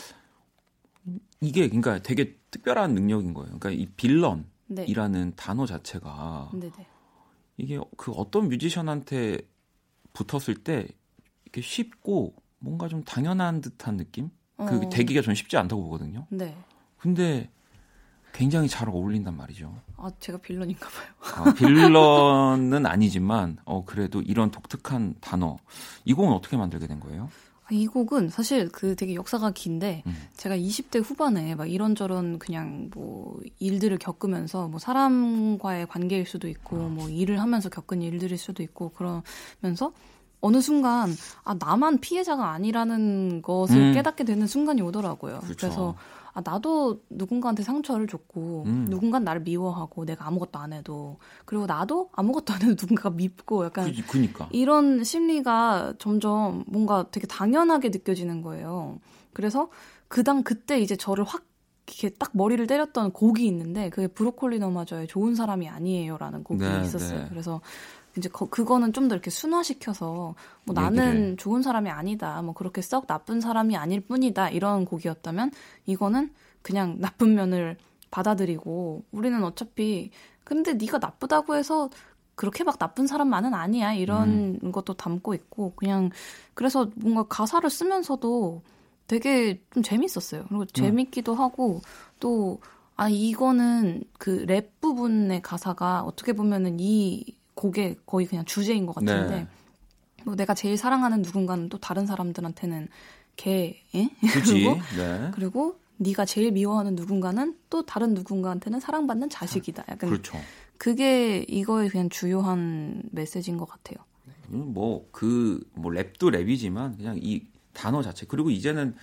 이게 그러니까 되게 특별한 능력인 거예요. 그러니까 이 빌런이라는 네. 단어 자체가 네, 네. 이게 그 어떤 뮤지션한테 붙었을 때 이렇게 쉽고 뭔가 좀 당연한 듯한 느낌? 그 어. 되기가 전 쉽지 않다고 보거든요. 네. 근데 굉장히 잘 어울린단 말이죠. 아, 제가 빌런인가 봐요. 아, 빌런은 아니지만 어 그래도 이런 독특한 단어 이 곡은 어떻게 만들게 된 거예요? 아, 이 곡은 사실 그 되게 역사가 긴데 음. 제가 20대 후반에 막 이런저런 그냥 뭐 일들을 겪으면서 뭐 사람과의 관계일 수도 있고 아. 뭐 일을 하면서 겪은 일들일 수도 있고 그러면서 어느 순간 아 나만 피해자가 아니라는 것을 음. 깨닫게 되는 순간이 오더라고요. 그렇죠. 그래서 아 나도 누군가한테 상처를 줬고 음. 누군가 나를 미워하고 내가 아무것도 안 해도 그리고 나도 아무것도 안 해도 [laughs] 누군가가 밉고 약간 그, 그니까 이런 심리가 점점 뭔가 되게 당연하게 느껴지는 거예요. 그래서 그당 그때 이제 저를 확 이렇게 딱 머리를 때렸던 곡이 있는데 그게 브로콜리 너마저의 좋은 사람이 아니에요라는 곡이 네, 있었어요. 네. 그래서 이제 거- 그거는 좀 더 이렇게 순화시켜서 뭐 나는 얘기를. 좋은 사람이 아니다. 뭐 그렇게 썩 나쁜 사람이 아닐 뿐이다. 이런 곡이었다면 이거는 그냥 나쁜 면을 받아들이고 우리는 어차피 근데 네가 나쁘다고 해서 그렇게 막 나쁜 사람만은 아니야 이런 음. 것도 담고 있고 그냥 그래서 뭔가 가사를 쓰면서도 되게 좀 재밌었어요. 음. 그리고 재밌기도 하고 또 아 이거는 그 랩 부분의 가사가 어떻게 보면은 이 곡의 거의 그냥 주제인 것 같은데 네. 뭐 내가 제일 사랑하는 누군가는 또 다른 사람들한테는 걔, 예? [laughs] 그리고 네. 그리고 네가 제일 미워하는 누군가는 또 다른 누군가한테는 사랑받는 자식이다. 약간 그렇죠. 그게 이거의 그냥 주요한 메시지인 것 같아요. 뭐 그 뭐 랩도 랩이지만 그냥 이 단어 자체 그리고 이제는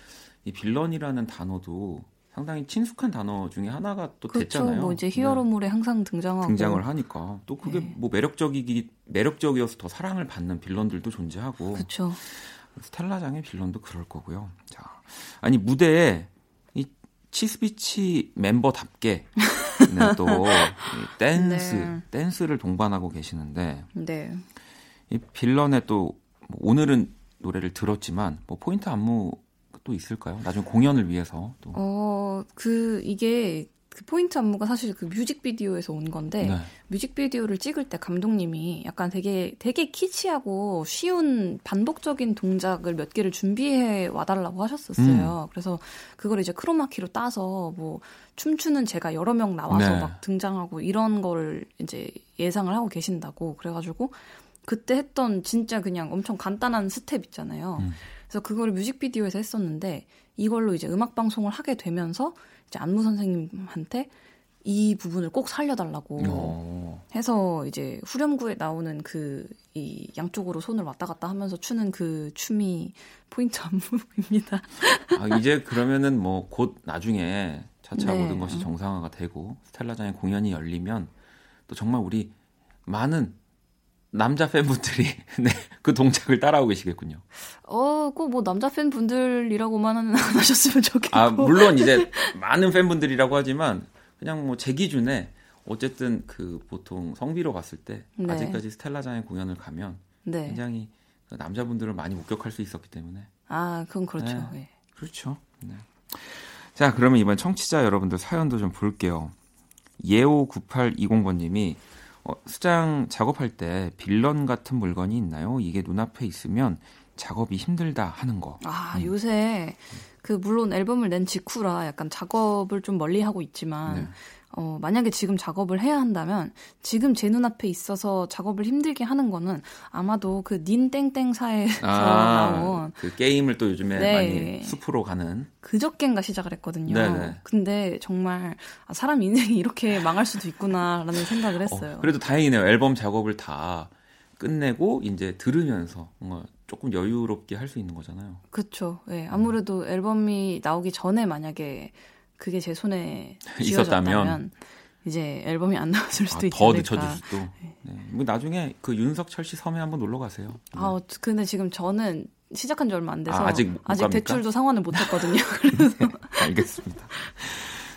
이 빌런이라는 단어도 상당히 친숙한 단어 중에 하나가 또 그렇죠. 됐잖아요. 뭐 이제 네. 히어로물에 항상 등장하고 등장을 하니까 또 그게 네. 뭐 매력적이기 매력적이어서 더 사랑을 받는 빌런들도 존재하고 그렇죠. 스텔라장의 빌런도 그럴 거고요. 자, 아니 무대에 이 치스비치 멤버답게 네, 또이 [laughs] 댄스 네. 댄스를 동반하고 계시는데 네. 이 빌런의 또뭐 오늘은 노래를 들었지만 뭐 포인트 안무 또 있을까요? 나중에 공연을 위해서 또 어, 그, 이게, 그 포인트 안무가 사실 그 뮤직비디오에서 온 건데, 네. 뮤직비디오를 찍을 때 감독님이 약간 되게, 되게 키치하고 쉬운 반복적인 동작을 몇 개를 준비해 와달라고 하셨었어요. 그래서 그걸 이제 크로마키로 따서 뭐, 춤추는 제가 여러 명 나와서 네. 막 등장하고 이런 걸 이제 예상을 하고 계신다고. 그래가지고, 그때 했던 진짜 그냥 엄청 간단한 스텝 있잖아요. 음. 그래서 그거를 뮤직비디오에서 했었는데 이걸로 이제 음악 방송을 하게 되면서 이제 안무 선생님한테 이 부분을 꼭 살려달라고 어, 해서 이제 후렴구에 나오는 그 이 양쪽으로 손을 왔다 갔다 하면서 추는 그 춤이 포인트 안무입니다. [laughs] 아, 이제 그러면은 뭐 곧 나중에 차차 네. 모든 것이 정상화가 되고 스텔라장의 공연이 열리면 또 정말 우리 많은 남자 팬분들이 [laughs] 네, 그 동작을 따라하고 계시겠군요. 어, 꼭 뭐 남자 팬분들이라고만은 [laughs] 안 하셨으면 좋겠고. 아, 물론 이제 많은 팬분들이라고 하지만 그냥 뭐 제 기준에 어쨌든 그 보통 성비로 봤을 때 네. 아직까지 스텔라장의 공연을 가면 네. 굉장히 그 남자분들을 많이 목격할 수 있었기 때문에 아, 그건 그렇죠. 네. 예. 그렇죠. 네. 자, 그러면 이번 청취자 여러분들 사연도 좀 볼게요. 예오9820번님이 어, 수장 작업할 때 빌런 같은 물건이 있나요? 이게 눈앞에 있으면 작업이 힘들다 하는 거. 아, 요새 그 물론 앨범을 낸 직후라 약간 작업을 좀 멀리 하고 있지만 네. 어, 만약에 지금 작업을 해야 한다면 지금 제 눈앞에 있어서 작업을 힘들게 하는 거는 아마도 그 닌땡땡사에서 나온 그 게임을 또 요즘에 네. 많이 숲으로 가는. 그저껜가 시작을 했거든요. 네네. 근데 정말 아, 사람 인생이 이렇게 망할 수도 있구나라는 생각을 했어요. 어, 그래도 다행이네요. 앨범 작업을 다 끝내고 이제 들으면서 뭔가 조금 여유롭게 할 수 있는 거잖아요. 그렇죠. 예. 아무래도 앨범이 나오기 전에 만약에 그게 제 손에 [laughs] 있었다면. 이제 앨범이 안 나왔을 수도 아, 있지 더. 늦춰질 수도. 네. 뭐 나중에 그 윤석철 씨 섬에 한번 놀러 가세요. 네. 아, 어, 근데 지금 저는 시작한 지 얼마 안 돼서 아, 아직 못 갑니까? 대출도 상환을 못 했거든요. [laughs] 알겠습니다.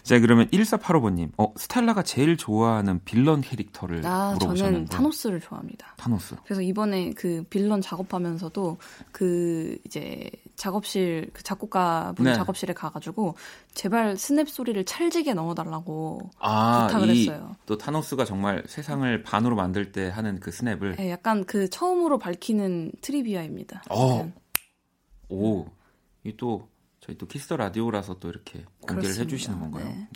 자, 그러면 1485번님. 어, 스텔라가 제일 좋아하는 빌런 캐릭터를 아, 저는 물어보셨는데. 타노스를 좋아합니다. 타노스. 그래서 이번에 그 빌런 작업하면서도 그 이제 작업실 그 작곡가 분 네. 작업실에 가가지고 제발 스냅 소리를 찰지게 넣어달라고 아, 부탁을 이, 했어요. 또 타노스가 정말 세상을 반으로 만들 때 하는 그 스냅을. 네, 약간 그 처음으로 밝히는 trivia입니다. 어. 약간 오, 이 또, 저희 또 Kiss the Radio라서 또 이렇게 공개를 그렇습니다. 해주시는 건가요? 네.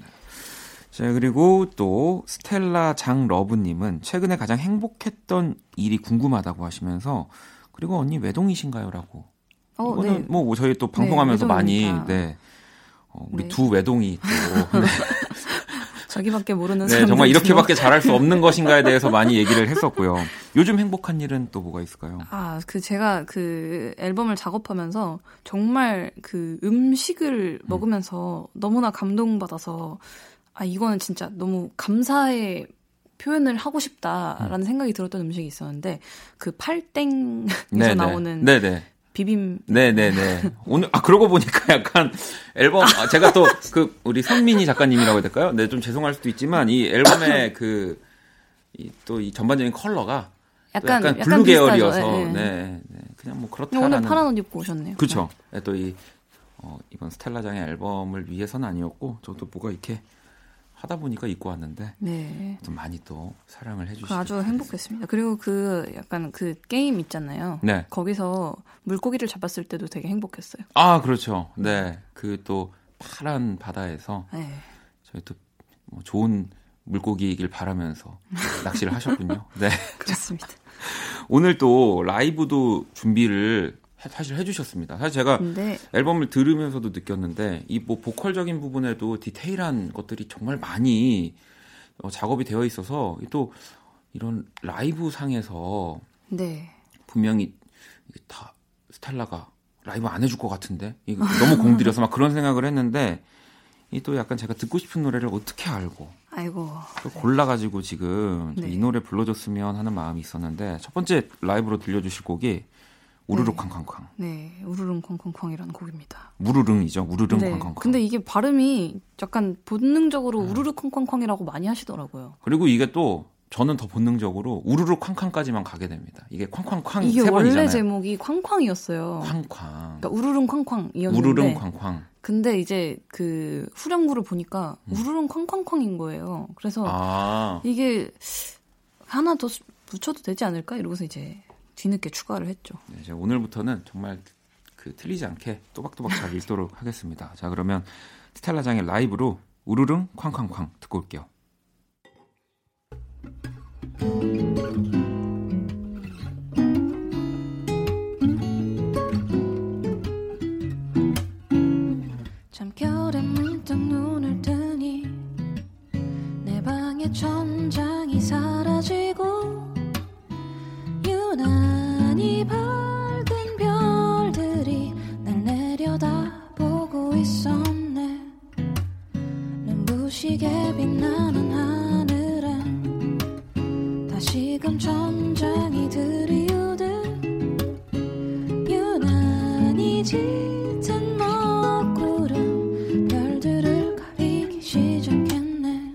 자, 그리고 또 스텔라장 love님은 최근에 가장 행복했던 일이 궁금하다고 하시면서 그리고 언니 외동이신가요? 라고. 어, 이거는 네. 뭐 저희 또 방송하면서 많이, 외동이니까. 네. 어, 우리 네. 두 외동이 또. [laughs] 네. 자기밖에 모르는 네, 정말 이렇게밖에 잘할 수 없는 것인가에 대해서 많이 얘기를 했었고요. 요즘 행복한 일은 또 뭐가 있을까요? 아, 그 제가 그 앨범을 작업하면서 정말 그 음식을 먹으면서 너무나 감동받아서 아, 이거는 진짜 너무 감사의 표현을 하고 싶다라는 생각이 들었던 음식이 있었는데 그 팔땡에서 네네. 나오는 네네. 비빔 네네네. 오늘, 아, 그러고 보니까 약간 앨범, 아, 제가 또 그, 우리 선민희 작가님이라고 해야 될까요? 네, 좀 죄송할 수도 있지만 이 앨범의 [coughs] 그, 이, 또 이 전반적인 컬러가 또 약간 약간, 약간 블루 비슷하죠. 계열이어서, 예, 예. 네, 네. 그냥 뭐 오늘 그렇다라는. 파란 옷 입고 오셨네요. 그쵸. 네, 또 이, 어, 이번 스텔라장의 앨범을 위해서는 아니었고, 저도 뭐가 이렇게 하다 보니까 입고 왔는데, 네. 좀 많이 또 사랑을 그 해주시고. 아주 행복했습니다. 그리고 그 약간 그 게임 있잖아요. 네. 거기서 물고기를 잡았을 때도 되게 행복했어요. 아, 그렇죠. 네. 그 또 파란 바다에서 네. 저희 또 뭐 좋은 물고기이길 바라면서 [laughs] 낚시를 하셨군요. 네. 그렇습니다. 오늘 또 라이브도 준비를 해- 사실 해주셨습니다. 사실 제가 근데 앨범을 들으면서도 느꼈는데 이 뭐 보컬적인 부분에도 디테일한 것들이 정말 많이 어, 작업이 되어 있어서 또 이런 라이브 상에서 네. 분명히 다 스텔라가 라이브 안 해줄 것 같은데 이거 너무 공들여서 막 그런 생각을 했는데 이 또 약간 제가 듣고 싶은 노래를 어떻게 알고 아이고. 또 골라가지고 지금 네. 이 노래 불러줬으면 하는 마음이 있었는데 첫 번째 라이브로 들려주실 곡이 우르르 쾅쾅쾅 네. 우르릉 쾅쾅쾅이라는 곡입니다. 무르릉이죠 우르릉 네. 쾅쾅쾅 근데 이게 발음이 약간 본능적으로 우르르 쾅쾅쾅이라고 많이 하시더라고요. 그리고 이게 또 저는 더 본능적으로 우르르 쾅쾅까지만 가게 됩니다. 이게 쾅쾅쾅 이게 세 원래 번이잖아요. 제목이 쾅쾅이었어요. 쾅쾅 그러니까 우르릉 쾅쾅이었는데 우르릉 쾅쾅 근데 이제 그 후렴구를 보니까 우르릉 쾅쾅쾅인 거예요. 그래서 음. 아 이게 하나 더 수- 붙여도 되지 않을까 이러고서 이제 뒤늦게 추가를 했죠. 네, 제가 오늘부터는 정말 그 틀리지 않게 또박또박 잘 읽도록 하겠습니다. 자 그러면 스텔라장의 라이브로 우르릉 쾅쾅쾅 듣고 올게요. 다시금 천장이 들이우듯 유난히 짙은 먹구름. 별들을 가리기 시작했네.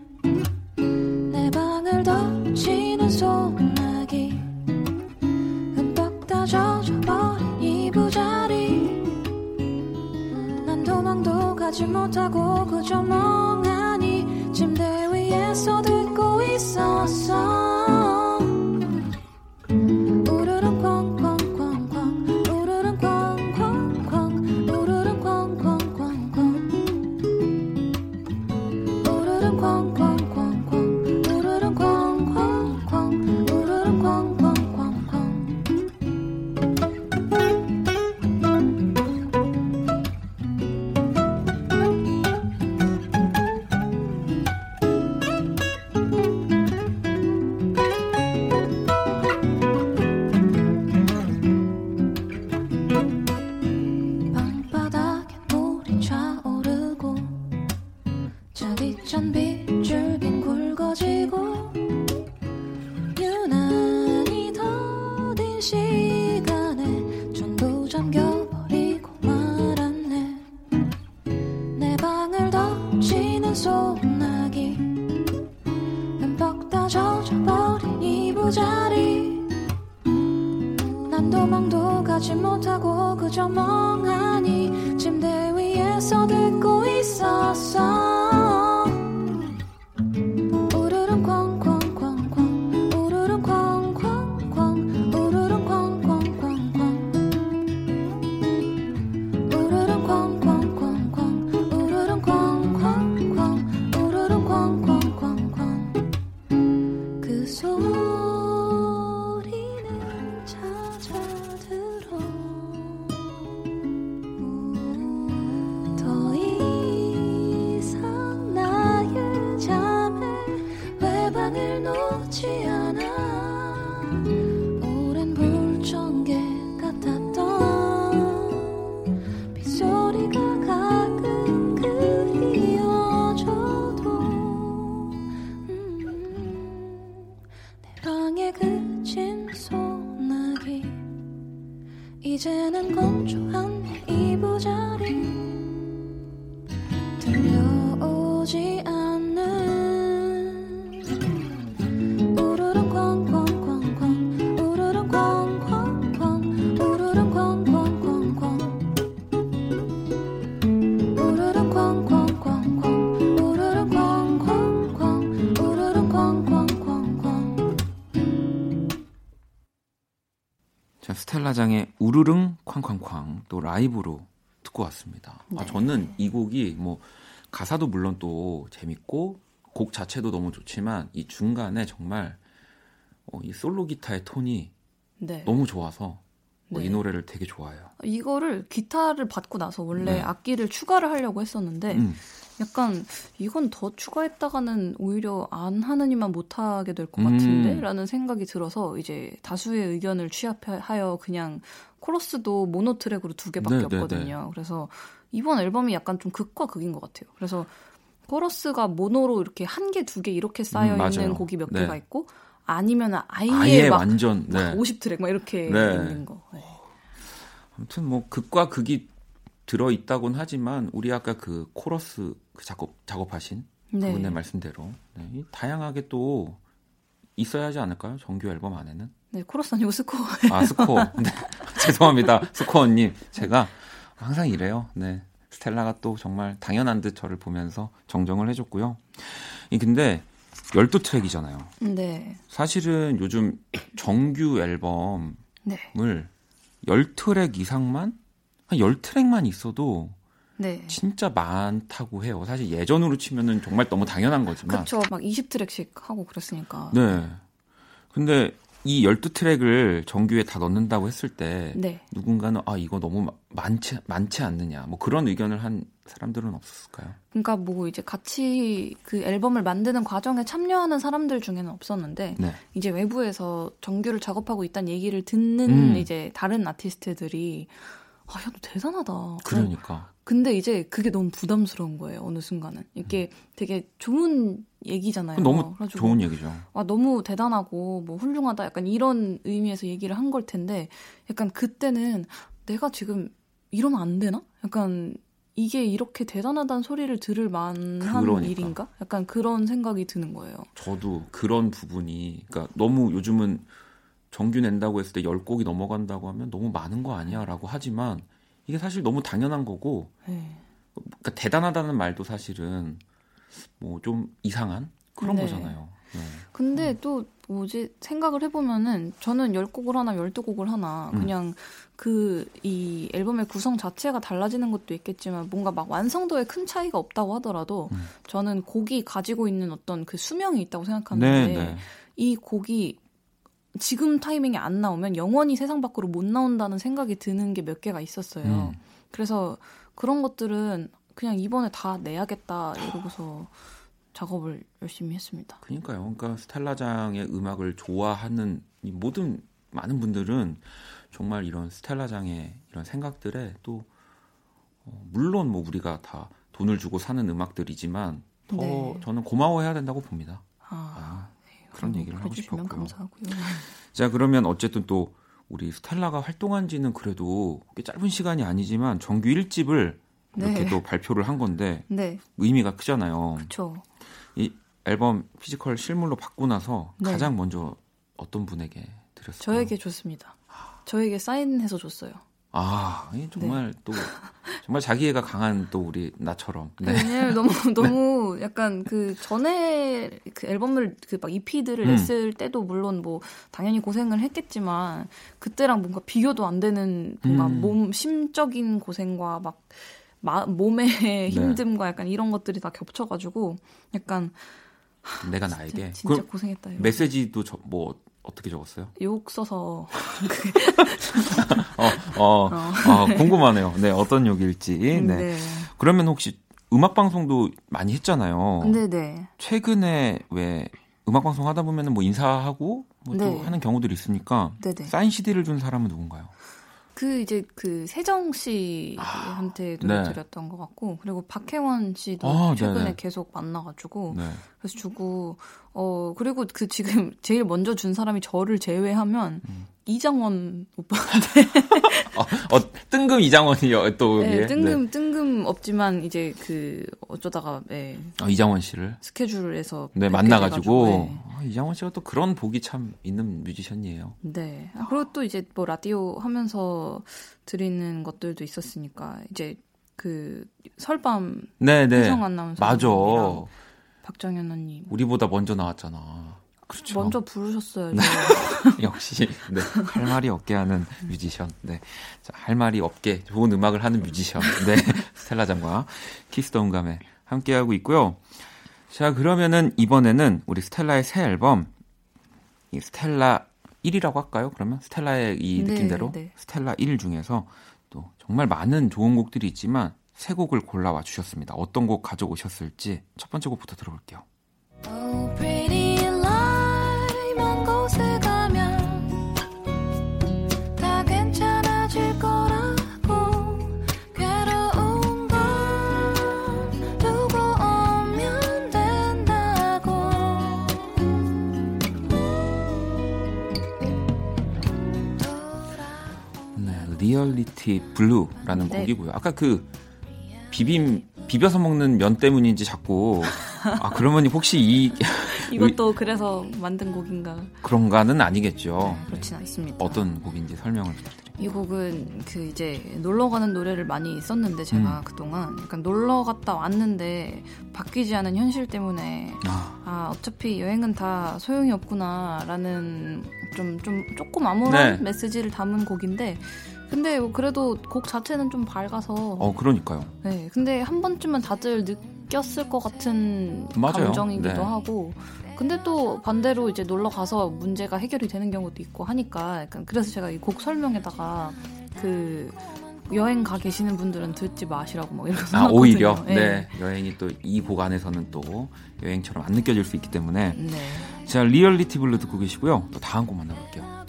내 방을 덮치는 소나기. 흠뻑 다 젖어버린 이 부자리. 난 도망도 가지 못하고 소나기 흠뻑 다 젖어버린 이 부자리. 난 도망도 가지 못하고 그저 멍 자 스텔라장의 우르릉 쾅쾅쾅 또 라이브로 듣고 왔습니다. 아, 네. 저는 이 곡이 뭐 가사도 물론 또 재밌고 곡 자체도 너무 좋지만 이 중간에 정말 어, 이 솔로 기타의 톤이 네. 너무 좋아서 어, 네. 이 노래를 되게 좋아해요. 이거를 기타를 받고 나서 원래 네. 악기를 추가를 하려고 했었는데 음, 약간 이건 더 추가했다가는 오히려 안 하느니만 못하게 될것 음. 같은데? 라는 생각이 들어서 이제 다수의 의견을 취합하여 그냥 코러스도 모노 트랙으로 두 개밖에 네, 네, 없거든요. 그래서 이번 앨범이 약간 좀 극과 극인 것 같아요. 그래서 코러스가 모노로 이렇게 한 개, 두 개 이렇게 쌓여 음, 맞아요. 있는 곡이 몇 네. 개가 있고 아니면 아예, 아예 막 완전 네. 50트랙 막 이렇게 네. 있는 거. 네. 아무튼 뭐 극과 극이 들어 있다곤 하지만 우리 아까 그 코러스 그 작업 작업하신 네. 그분의 말씀대로 네, 이 다양하게 또 있어야 하지 않을까요? 정규 앨범 안에는 네, 코러스 아니고 스코어. 아 스코어 [laughs] 네. [laughs] 죄송합니다 스코어님 제가 항상 이래요 네 스텔라가 또 정말 당연한 듯 저를 보면서 정정을 해줬고요 이 근데 12트랙이잖아요 네. 사실은 요즘 정규 앨범을 네. 10트랙 이상만 한 10트랙만 있어도 네. 진짜 많다고 해요. 사실 예전으로 치면은 정말 너무 당연한 거지만. 그쵸. 막 20트랙씩 하고 그랬으니까. 네. 근데 이 12트랙을 정규에 다 넣는다고 했을 때 네. 누군가는 아 이거 너무 마- 많지 많지 않느냐 뭐 그런 의견을 한 사람들은 없었을까요? 그러니까 뭐 이제 같이 그 앨범을 만드는 과정에 참여하는 사람들 중에는 없었는데 네. 이제 외부에서 정규를 작업하고 있다는 얘기를 듣는 음. 이제 다른 아티스트들이 아, 야, 너 대단하다. 어, 그러니까. 근데 이제 그게 너무 부담스러운 거예요. 어느 순간은. 이게 되게 좋은 얘기잖아요. 너무 좋은 얘기죠. 아, 너무 대단하고 뭐 훌륭하다 약간 이런 의미에서 얘기를 한 걸 텐데 약간 그때는 내가 지금 이러면 안 되나? 약간 이게 이렇게 대단하다는 소리를 들을 만한 그러니까. 일인가? 약간 그런 생각이 드는 거예요. 저도 그런 부분이 그러니까 너무 요즘은 정규 낸다고 했을 때 10곡이 넘어간다고 하면 너무 많은 거 아니야 라고 하지만 이게 사실 너무 당연한 거고 네. 그러니까 대단하다는 말도 사실은 뭐 좀 이상한 그런 네. 거잖아요. 네. 근데 또 뭐지 생각을 해보면은 저는 10곡을 하나 12곡을 하나 음. 그냥 그이 앨범의 구성 자체가 달라지는 것도 있겠지만 뭔가 막 완성도에 큰 차이가 없다고 하더라도 음. 저는 곡이 가지고 있는 어떤 그 수명이 있다고 생각하는데 네, 네. 이 곡이 지금 타이밍에 안 나오면 영원히 세상 밖으로 못 나온다는 생각이 드는 게 몇 개가 있었어요. 음. 그래서 그런 것들은 그냥 이번에 다 내야겠다 이러고서 작업을 열심히 했습니다. 그러니까요. 그러니까 스텔라장의 음악을 좋아하는 이 모든 많은 분들은 정말 이런 스텔라장의 이런 생각들에 또 어, 물론 뭐 우리가 다 돈을 주고 사는 음악들이지만 더 네. 저는 고마워해야 된다고 봅니다. 아, 아, 그런 얘기를 하고 싶었고요. 감사하고요. 자 그러면 어쨌든 또 우리 스텔라가 활동한 지는 그래도 꽤 짧은 시간이 아니지만 정규 1집을 이렇게 네. 또 발표를 한 건데 네, 의미가 크잖아요. 그렇죠. 이 앨범 피지컬 실물로 받고 나서 네. 가장 먼저 어떤 분에게 드렸어요? 저에게 줬습니다. 저에게 사인해서 줬어요. 아, 이 정말 또 정말 자기애가 강한 또 우리 나처럼. 네. 왜냐면 너무 [laughs] 너무 약간 그 전에 그 앨범을 그 막 EP들을 음. 냈을 때도 물론 뭐 당연히 고생을 했겠지만 그때랑 뭔가 비교도 안 되는 뭔가 음. 몸 심적인 고생과 막 마, 몸의 [laughs] 힘듦과 약간 이런 것들이 다 겹쳐가지고 약간 내가 나에게 진짜 그 고생했다. 메시지도 저, 뭐 어떻게 적었어요? 욕 써서 [laughs] 어, 어, 어, 궁금하네요. 네, 어떤 욕일지. 네. 네. 그러면 혹시 음악 방송도 많이 했잖아요. 네 네. 최근에 왜 음악 방송 하다 보면은 뭐 인사하고 뭐또 네. 하는 경우들이 있으니까 네네. 사인 CD를 준 사람은 누군가요? 그 이제 그 세정 씨한테 네. 드렸던 것 같고 그리고 박혜원 씨도 아, 최근에 네네. 계속 만나가지고 네. 그래서 주고 어 그리고 그 지금 [laughs] 제일 먼저 준 사람이 저를 제외하면 음. 이장원 오빠한테 [laughs] 어, 어, 뜬금 이장원이요 또 네. 뜬금 뜬금 없지만 이제 그 어쩌다가 네, 어, 이장원 씨를 스케줄에서 네 만나가지고 네. 아, 이장원 씨가 또 그런 복이 참 있는 뮤지션이에요. 네. 아, 그리고 또 이제 뭐 라디오 하면서 드리는 것들도 있었으니까 이제 그 설밤 네네 혜성 아나운서 맞아. 박정현 언니 우리보다 먼저 나왔잖아. 그렇죠. 먼저 부르셨어요. [laughs] 역시 네, 할 말이 없게 하는 뮤지션. 네, 자, 할 말이 없게 좋은 음악을 하는 뮤지션. 네, [laughs] 스텔라 장과 키스 더 음감에 함께하고 있고요. 자, 그러면은 이번에는 우리 스텔라의 새 앨범 이 스텔라 1이라고 할까요? 그러면 스텔라의 이 네, 느낌대로 네. 스텔라 1 중에서 또 정말 많은 좋은 곡들이 있지만 세 곡을 골라와 주셨습니다. 어떤 곡 가져오셨을지 첫 번째 곡부터 들어볼게요. Oh, pretty lie, 먼 곳에 가면 다 괜찮아질 거라고 괴로운 건 두고 오면 된다고 네, Reality Blue라는 네. 곡이고요. 아까 그 비빔 비벼서 먹는 면 때문인지 자꾸 아 그러면 혹시 이 [laughs] 이것도 그래서 만든 곡인가 그런가는 아니겠죠. 그렇진 않습니다. 어떤 곡인지 설명을 부탁드립니다. 이 곡은 그 이제 놀러 가는 노래를 많이 썼는데 제가 음. 그동안 약간 놀러 갔다 왔는데 바뀌지 않은 현실 때문에 아, 아 어차피 여행은 다 소용이 없구나라는 좀좀 조금 암울한 네. 메시지를 담은 곡인데 근데 그래도 곡 자체는 좀 밝아서 어 그러니까요. 네 근데 한 번쯤은 다들 느꼈을 것 같은 맞아요. 감정이기도 네. 하고 근데 또 반대로 이제 놀러 가서 문제가 해결이 되는 경우도 있고 하니까 약간 그래서 제가 이 곡 설명에다가 그 여행 가 계시는 분들은 듣지 마시라고 막 이렇게 아. 오히려 네. 네 여행이 또 이 곡 안에서는 또 여행처럼 안 느껴질 수 있기 때문에 네. 자 Reality Blue 듣고 계시고요. 또 다음 곡 만나볼게요.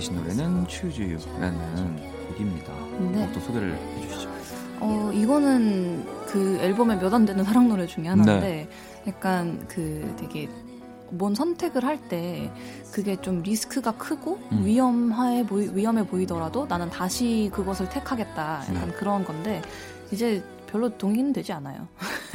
계신 노래는 You라는 곡입니다. 네. 또 소개를 해주시죠. 어, 이거는 그 앨범의 몇안 되는 사랑 노래 중에 하나인데 네. 약간 그 되게 뭔 선택을 할 때 그게 좀 리스크가 크고 음. 위험해 보이, 위험해 보이더라도 나는 다시 그것을 택하겠다 약간 네. 그런 건데 이제 별로 동의는 되지 않아요.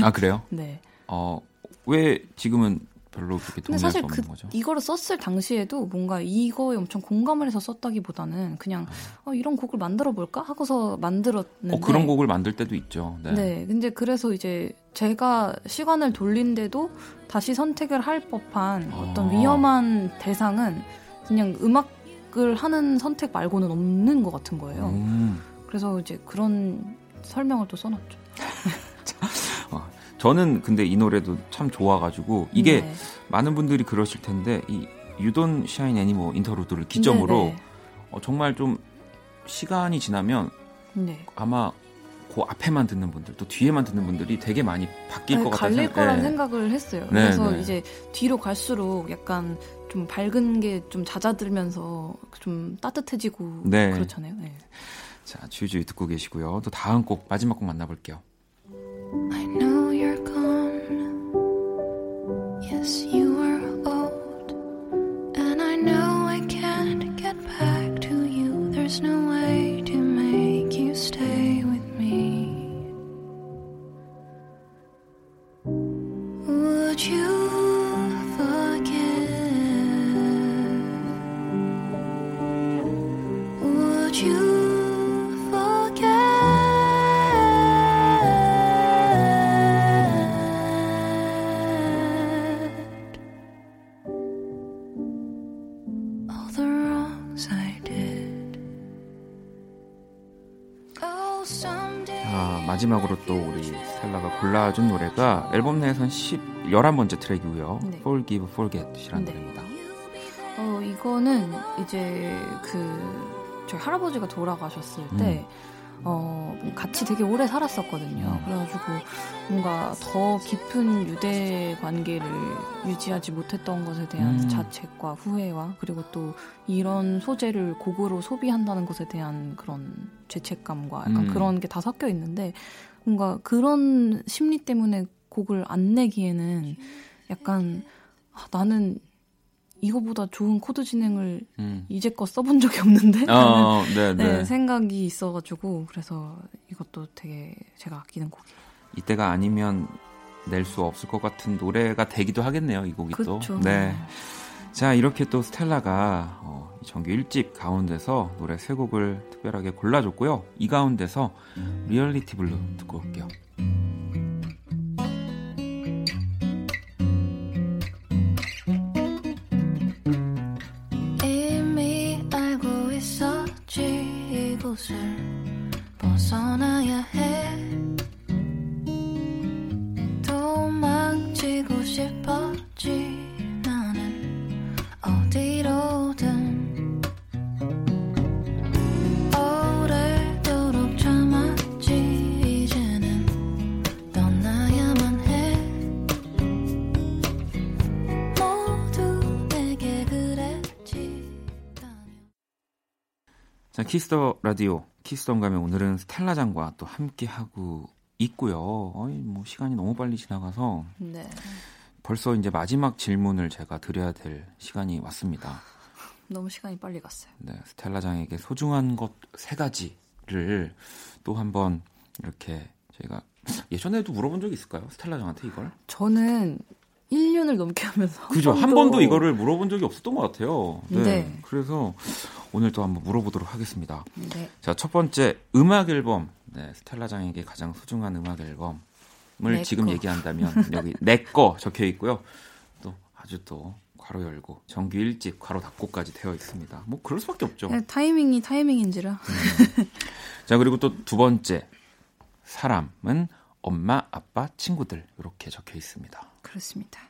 아 그래요? [laughs] 네. 어왜 지금은 별로 그렇게 근데 사실 그 거죠? 이거를 썼을 당시에도 뭔가 이거에 엄청 공감을 해서 썼다기보다는 그냥 어, 이런 곡을 만들어 볼까 하고서 만들었는데 어, 그런 곡을 만들 때도 있죠. 네. 네. 근데 그래서 이제 제가 시간을 돌린데도 다시 선택을 할 법한 어떤 아. 위험한 대상은 그냥 음악을 하는 선택 말고는 없는 것 같은 거예요. 음, 그래서 이제 그런 설명을 또 써놨죠. [laughs] 저는 근데 이 노래도 참 좋아가지고 이게 네. 많은 분들이 그러실 텐데 이 유돈 샤인 애니모 인터로드를 기점으로 네, 어, 정말 좀 시간이 지나면 네. 네. 아마 그 앞에만 듣는 분들 또 뒤에만 듣는 분들이 되게 많이 바뀔 네, 것 같아서 갈릴 거라는 생각을 했어요. 네, 그래서 네. 이제 뒤로 갈수록 약간 좀 밝은 게 좀 잦아들면서 좀 따뜻해지고 네. 그렇잖아요. 네. 자 주주이 듣고 계시고요. 또 다음 곡 마지막 곡 만나볼게요. Yes, you are old. And I know I can't get back to you. There's no way to make you stay with me. Would you forgive? Would you 아, 마지막으로 또 우리 스텔라가 골라준 노래가 앨범 내에선 10, 11번째 트랙이고요. 네. Forgive, Forget이라는 네. 노래입니다. 어, 이거는 이제 그 저희 할아버지가 돌아가셨을 때 어, 뭐 같이 되게 오래 살았었거든요. 음. 그래가지고 뭔가 더 깊은 유대 관계를 유지하지 못했던 것에 대한 음. 자책과 후회와 그리고 또 이런 소재를 곡으로 소비한다는 것에 대한 그런 죄책감과 약간 음. 그런 게 다 섞여 있는데 뭔가 그런 심리 때문에 곡을 안 내기에는 약간 아, 나는 이거보다 좋은 코드 진행을 음. 이제껏 써본 적이 없는데 어, 네, 네, 네. 생각이 있어가지고 그래서 이것도 되게 제가 아끼는 곡이에요. 이때가 아니면 낼 수 없을 것 같은 노래가 되기도 하겠네요, 이 곡이 또. 그렇죠. 네. 자, 이렇게 또 스텔라가 어, 이 정규 1집 가운데서 노래 세 곡을 특별하게 골라줬고요. 이 가운데서 리얼리티 블루 듣고 올게요. 벗어나야 해. 도망치고 싶었지 키스 더 라디오 키스 더 음감 오늘은 스텔라장과 또 함께 하고 있고요. 어이, 뭐 시간이 너무 빨리 지나가서 네. 벌써 이제 마지막 질문을 제가 드려야 될 시간이 왔습니다. 너무 시간이 빨리 갔어요. 네, 스텔라장에게 소중한 것 세 가지를 또 한번 이렇게 저희가 예전에도 물어본 적이 있을까요? 스텔라장한테 이걸? 저는 1년을 넘게 하면서 그죠. 한 번도 번도 이거를 물어본 적이 없었던 것 같아요. 네. 네. 그래서 오늘 또 한번 물어보도록 하겠습니다. 네. 자, 첫 번째 음악 앨범. 네, 스텔라장에게 가장 소중한 음악 앨범을 내 지금 거. 얘기한다면 여기 [laughs] 내 거 적혀 있고요. 또 아주 또 괄호 열고 정규 1집 괄호 닫고까지 되어 있습니다. 뭐 그럴 수밖에 없죠. 네, 타이밍이 타이밍인지라 자, 그리고 또 두 번째 사람은 엄마, 아빠, 친구들 이렇게 적혀 있습니다. 그렇습니다.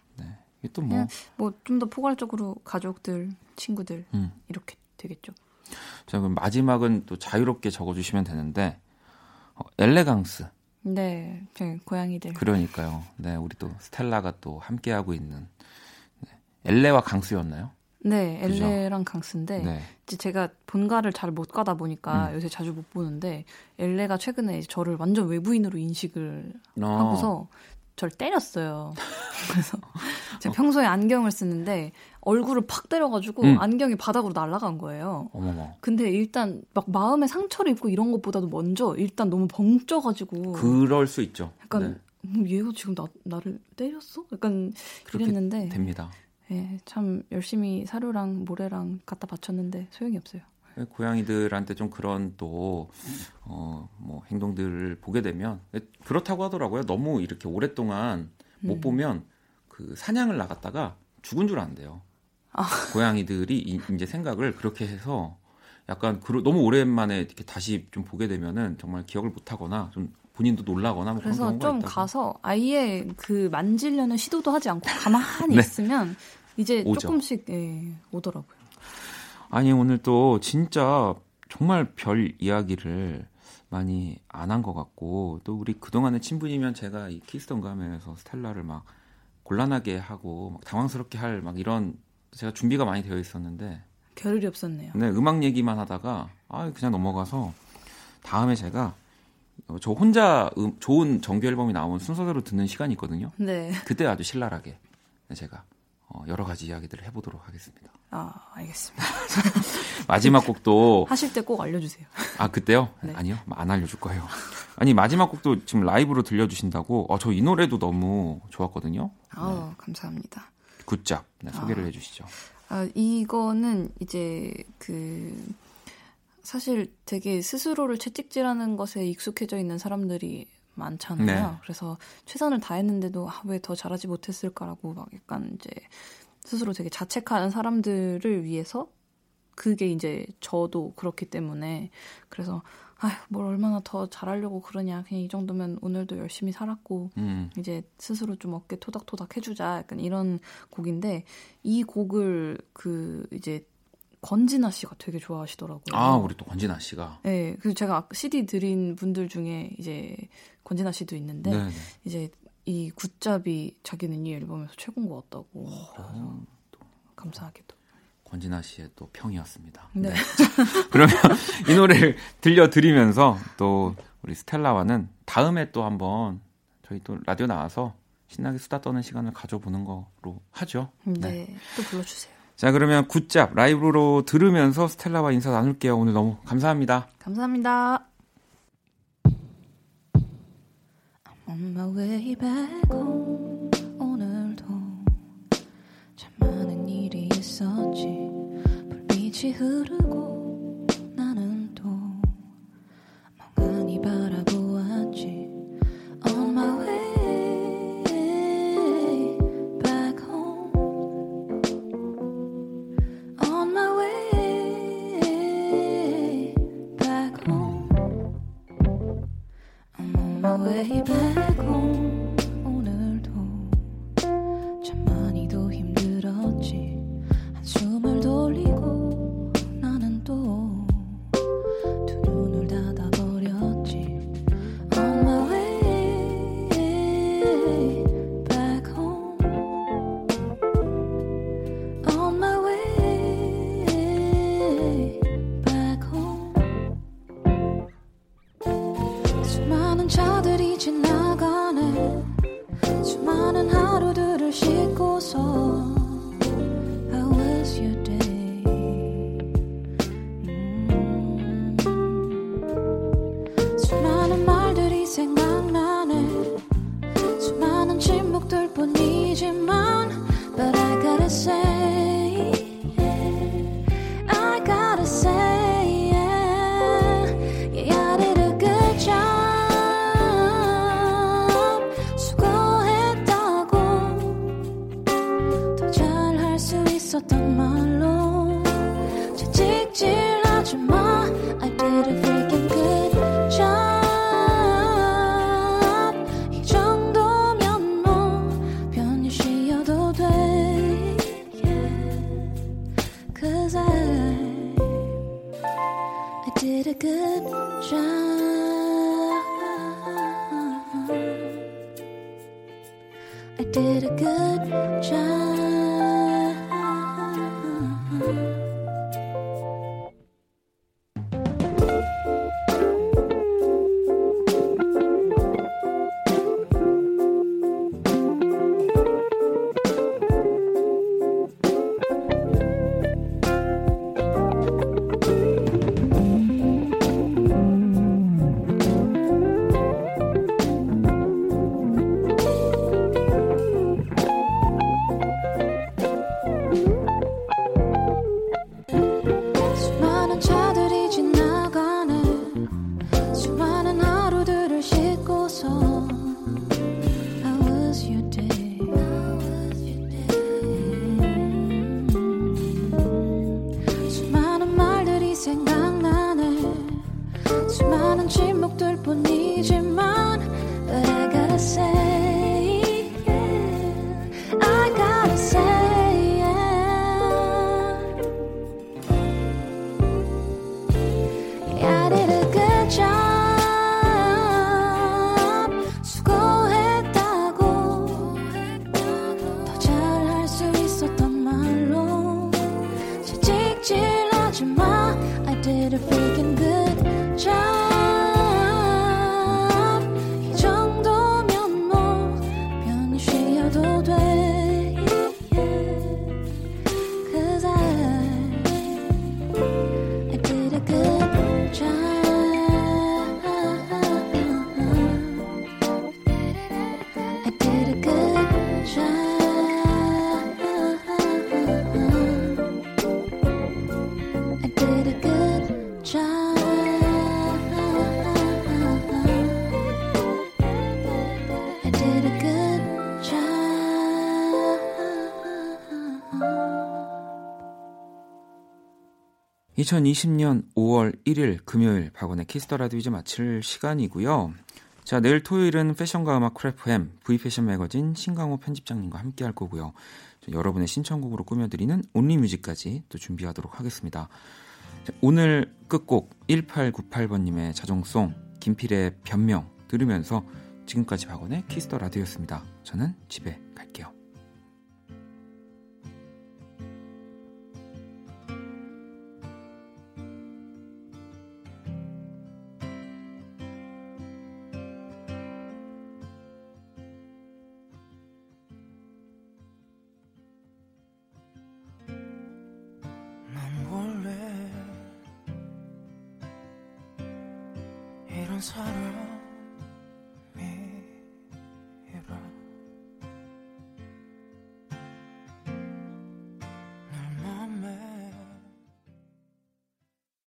이게 또뭐 그냥 뭐좀 더 포괄적으로 가족들, 친구들 음. 이렇게 되겠죠. 자, 그럼 마지막은 또 자유롭게 적어주시면 되는데 어, 엘레강스 네, 제 고양이들. 그러니까요. 네, 우리 또 스텔라가 또 함께 하고 있는 네. 엘레와 강수였나요? 네, 그죠? 엘레랑 강스인데 네. 이제 제가 본가를 잘 못 가다 보니까 음. 요새 자주 못 보는데 엘레가 최근에 저를 완전 외부인으로 인식을 어, 하고서 저를 때렸어요. [laughs] 그래서 [laughs] 제가 평소에 안경을 쓰는데 얼굴을 팍 때려가지고 음. 안경이 바닥으로 날아간 거예요. 어머머. 근데 일단 막 마음에 상처를 입고 이런 것보다도 먼저 일단 너무 벙쪄가지고 그럴 수 있죠. 약간 네, 음, 얘가 지금 나, 나를 때렸어? 약간 그렇게 이랬는데 됩니다. 예, 참 열심히 사료랑 모래랑 갖다 바쳤는데 소용이 없어요. 고양이들한테 좀 그런 또, 어, 뭐, 행동들을 보게 되면, 그렇다고 하더라고요. 너무 이렇게 오랫동안 못 음. 보면, 그 사냥을 나갔다가 죽은 줄 안대요. 아. 고양이들이 이, 이제 생각을 그렇게 해서, 약간 그, 너무 오랜만에 이렇게 다시 좀 보게 되면은 정말 기억을 못 하거나, 좀 본인도 놀라거나, 뭐 그런 그래서 경우가 좀 있다고. 가서 아예 그 만지려는 시도도 하지 않고 가만히 [laughs] 네. 있으면 이제 오죠. 조금씩 예, 오더라고요. 아니 오늘 또 진짜 정말 별 이야기를 많이 안 한 것 같고 또 우리 그동안의 친분이면 제가 이 키스 더 음감에서 스텔라를 막 곤란하게 하고 막 당황스럽게 할 막 이런 제가 준비가 많이 되어 있었는데 겨를이 없었네요. 네, 음악 얘기만 하다가 아 그냥 넘어가서 다음에 제가 어, 저 혼자 음- 좋은 정규 앨범이 나온 순서대로 듣는 시간이 있거든요. 네. 그때 아주 신랄하게 제가 어, 여러 가지 이야기들을 해보도록 하겠습니다. 아, 알겠습니다. [laughs] 마지막 곡도 [laughs] 하실 때 꼭 알려주세요. 아 그때요? 네. 아니요 안 알려줄 거예요. 아니 마지막 곡도 지금 라이브로 들려주신다고. 어, 저 이 노래도 너무 좋았거든요. 아, 감사합니다. 굿잡 네, 소개를 해주시죠. 아, 이거는 이제 그 사실 되게 스스로를 채찍질하는 것에 익숙해져 있는 사람들이 많잖아요. 네. 그래서 최선을 다했는데도 아, 왜 더 잘하지 못했을까라고 막 약간 이제 스스로 되게 자책하는 사람들을 위해서 그게 이제 저도 그렇기 때문에 그래서 아휴 뭘 얼마나 더 잘하려고 그러냐 그냥 이 정도면 오늘도 열심히 살았고 음, 이제 스스로 좀 어깨 토닥토닥 해주자 약간 이런 곡인데 이 곡을 그 이제 권진아 씨가 되게 좋아하시더라고요. 아 우리 또 권진아 씨가. 네, 그래서 제가 CD 드린 분들 중에 이제 권진아 씨도 있는데 네. 네. 이제 이 굿잡이 자기는 이 앨범에서 최고인 것 같다고 그래서 감사하게도. 권진아 씨의 또 평이었습니다. 네. [laughs] 그러면 이 노래를 들려드리면서 또 우리 스텔라와는 다음에 또 한번 저희 또 라디오 나와서 신나게 수다 떠는 시간을 가져보는 거로 하죠. 네, 또 불러주세요. 자 그러면 굿잡 라이브로 들으면서 스텔라와 인사 나눌게요. 오늘 너무 감사합니다. 감사합니다. On my way back home 있었지. 불빛이 흐르고 day. 2020년 5월 1일 금요일 박원의 키스 더 라디오 이제 마칠 시간이고요. 자, 내일 토요일은 패션과 음악 크래프햄, V패션 매거진 신강호 편집장님과 함께 할 거고요. 여러분의 신청곡으로 꾸며드리는 Only Music까지 또 준비하도록 하겠습니다. 자, 오늘 끝곡 1898번님의 자정송 김필의 변명 들으면서 지금까지 박원의 키스 더 라디오였습니다. 저는 집에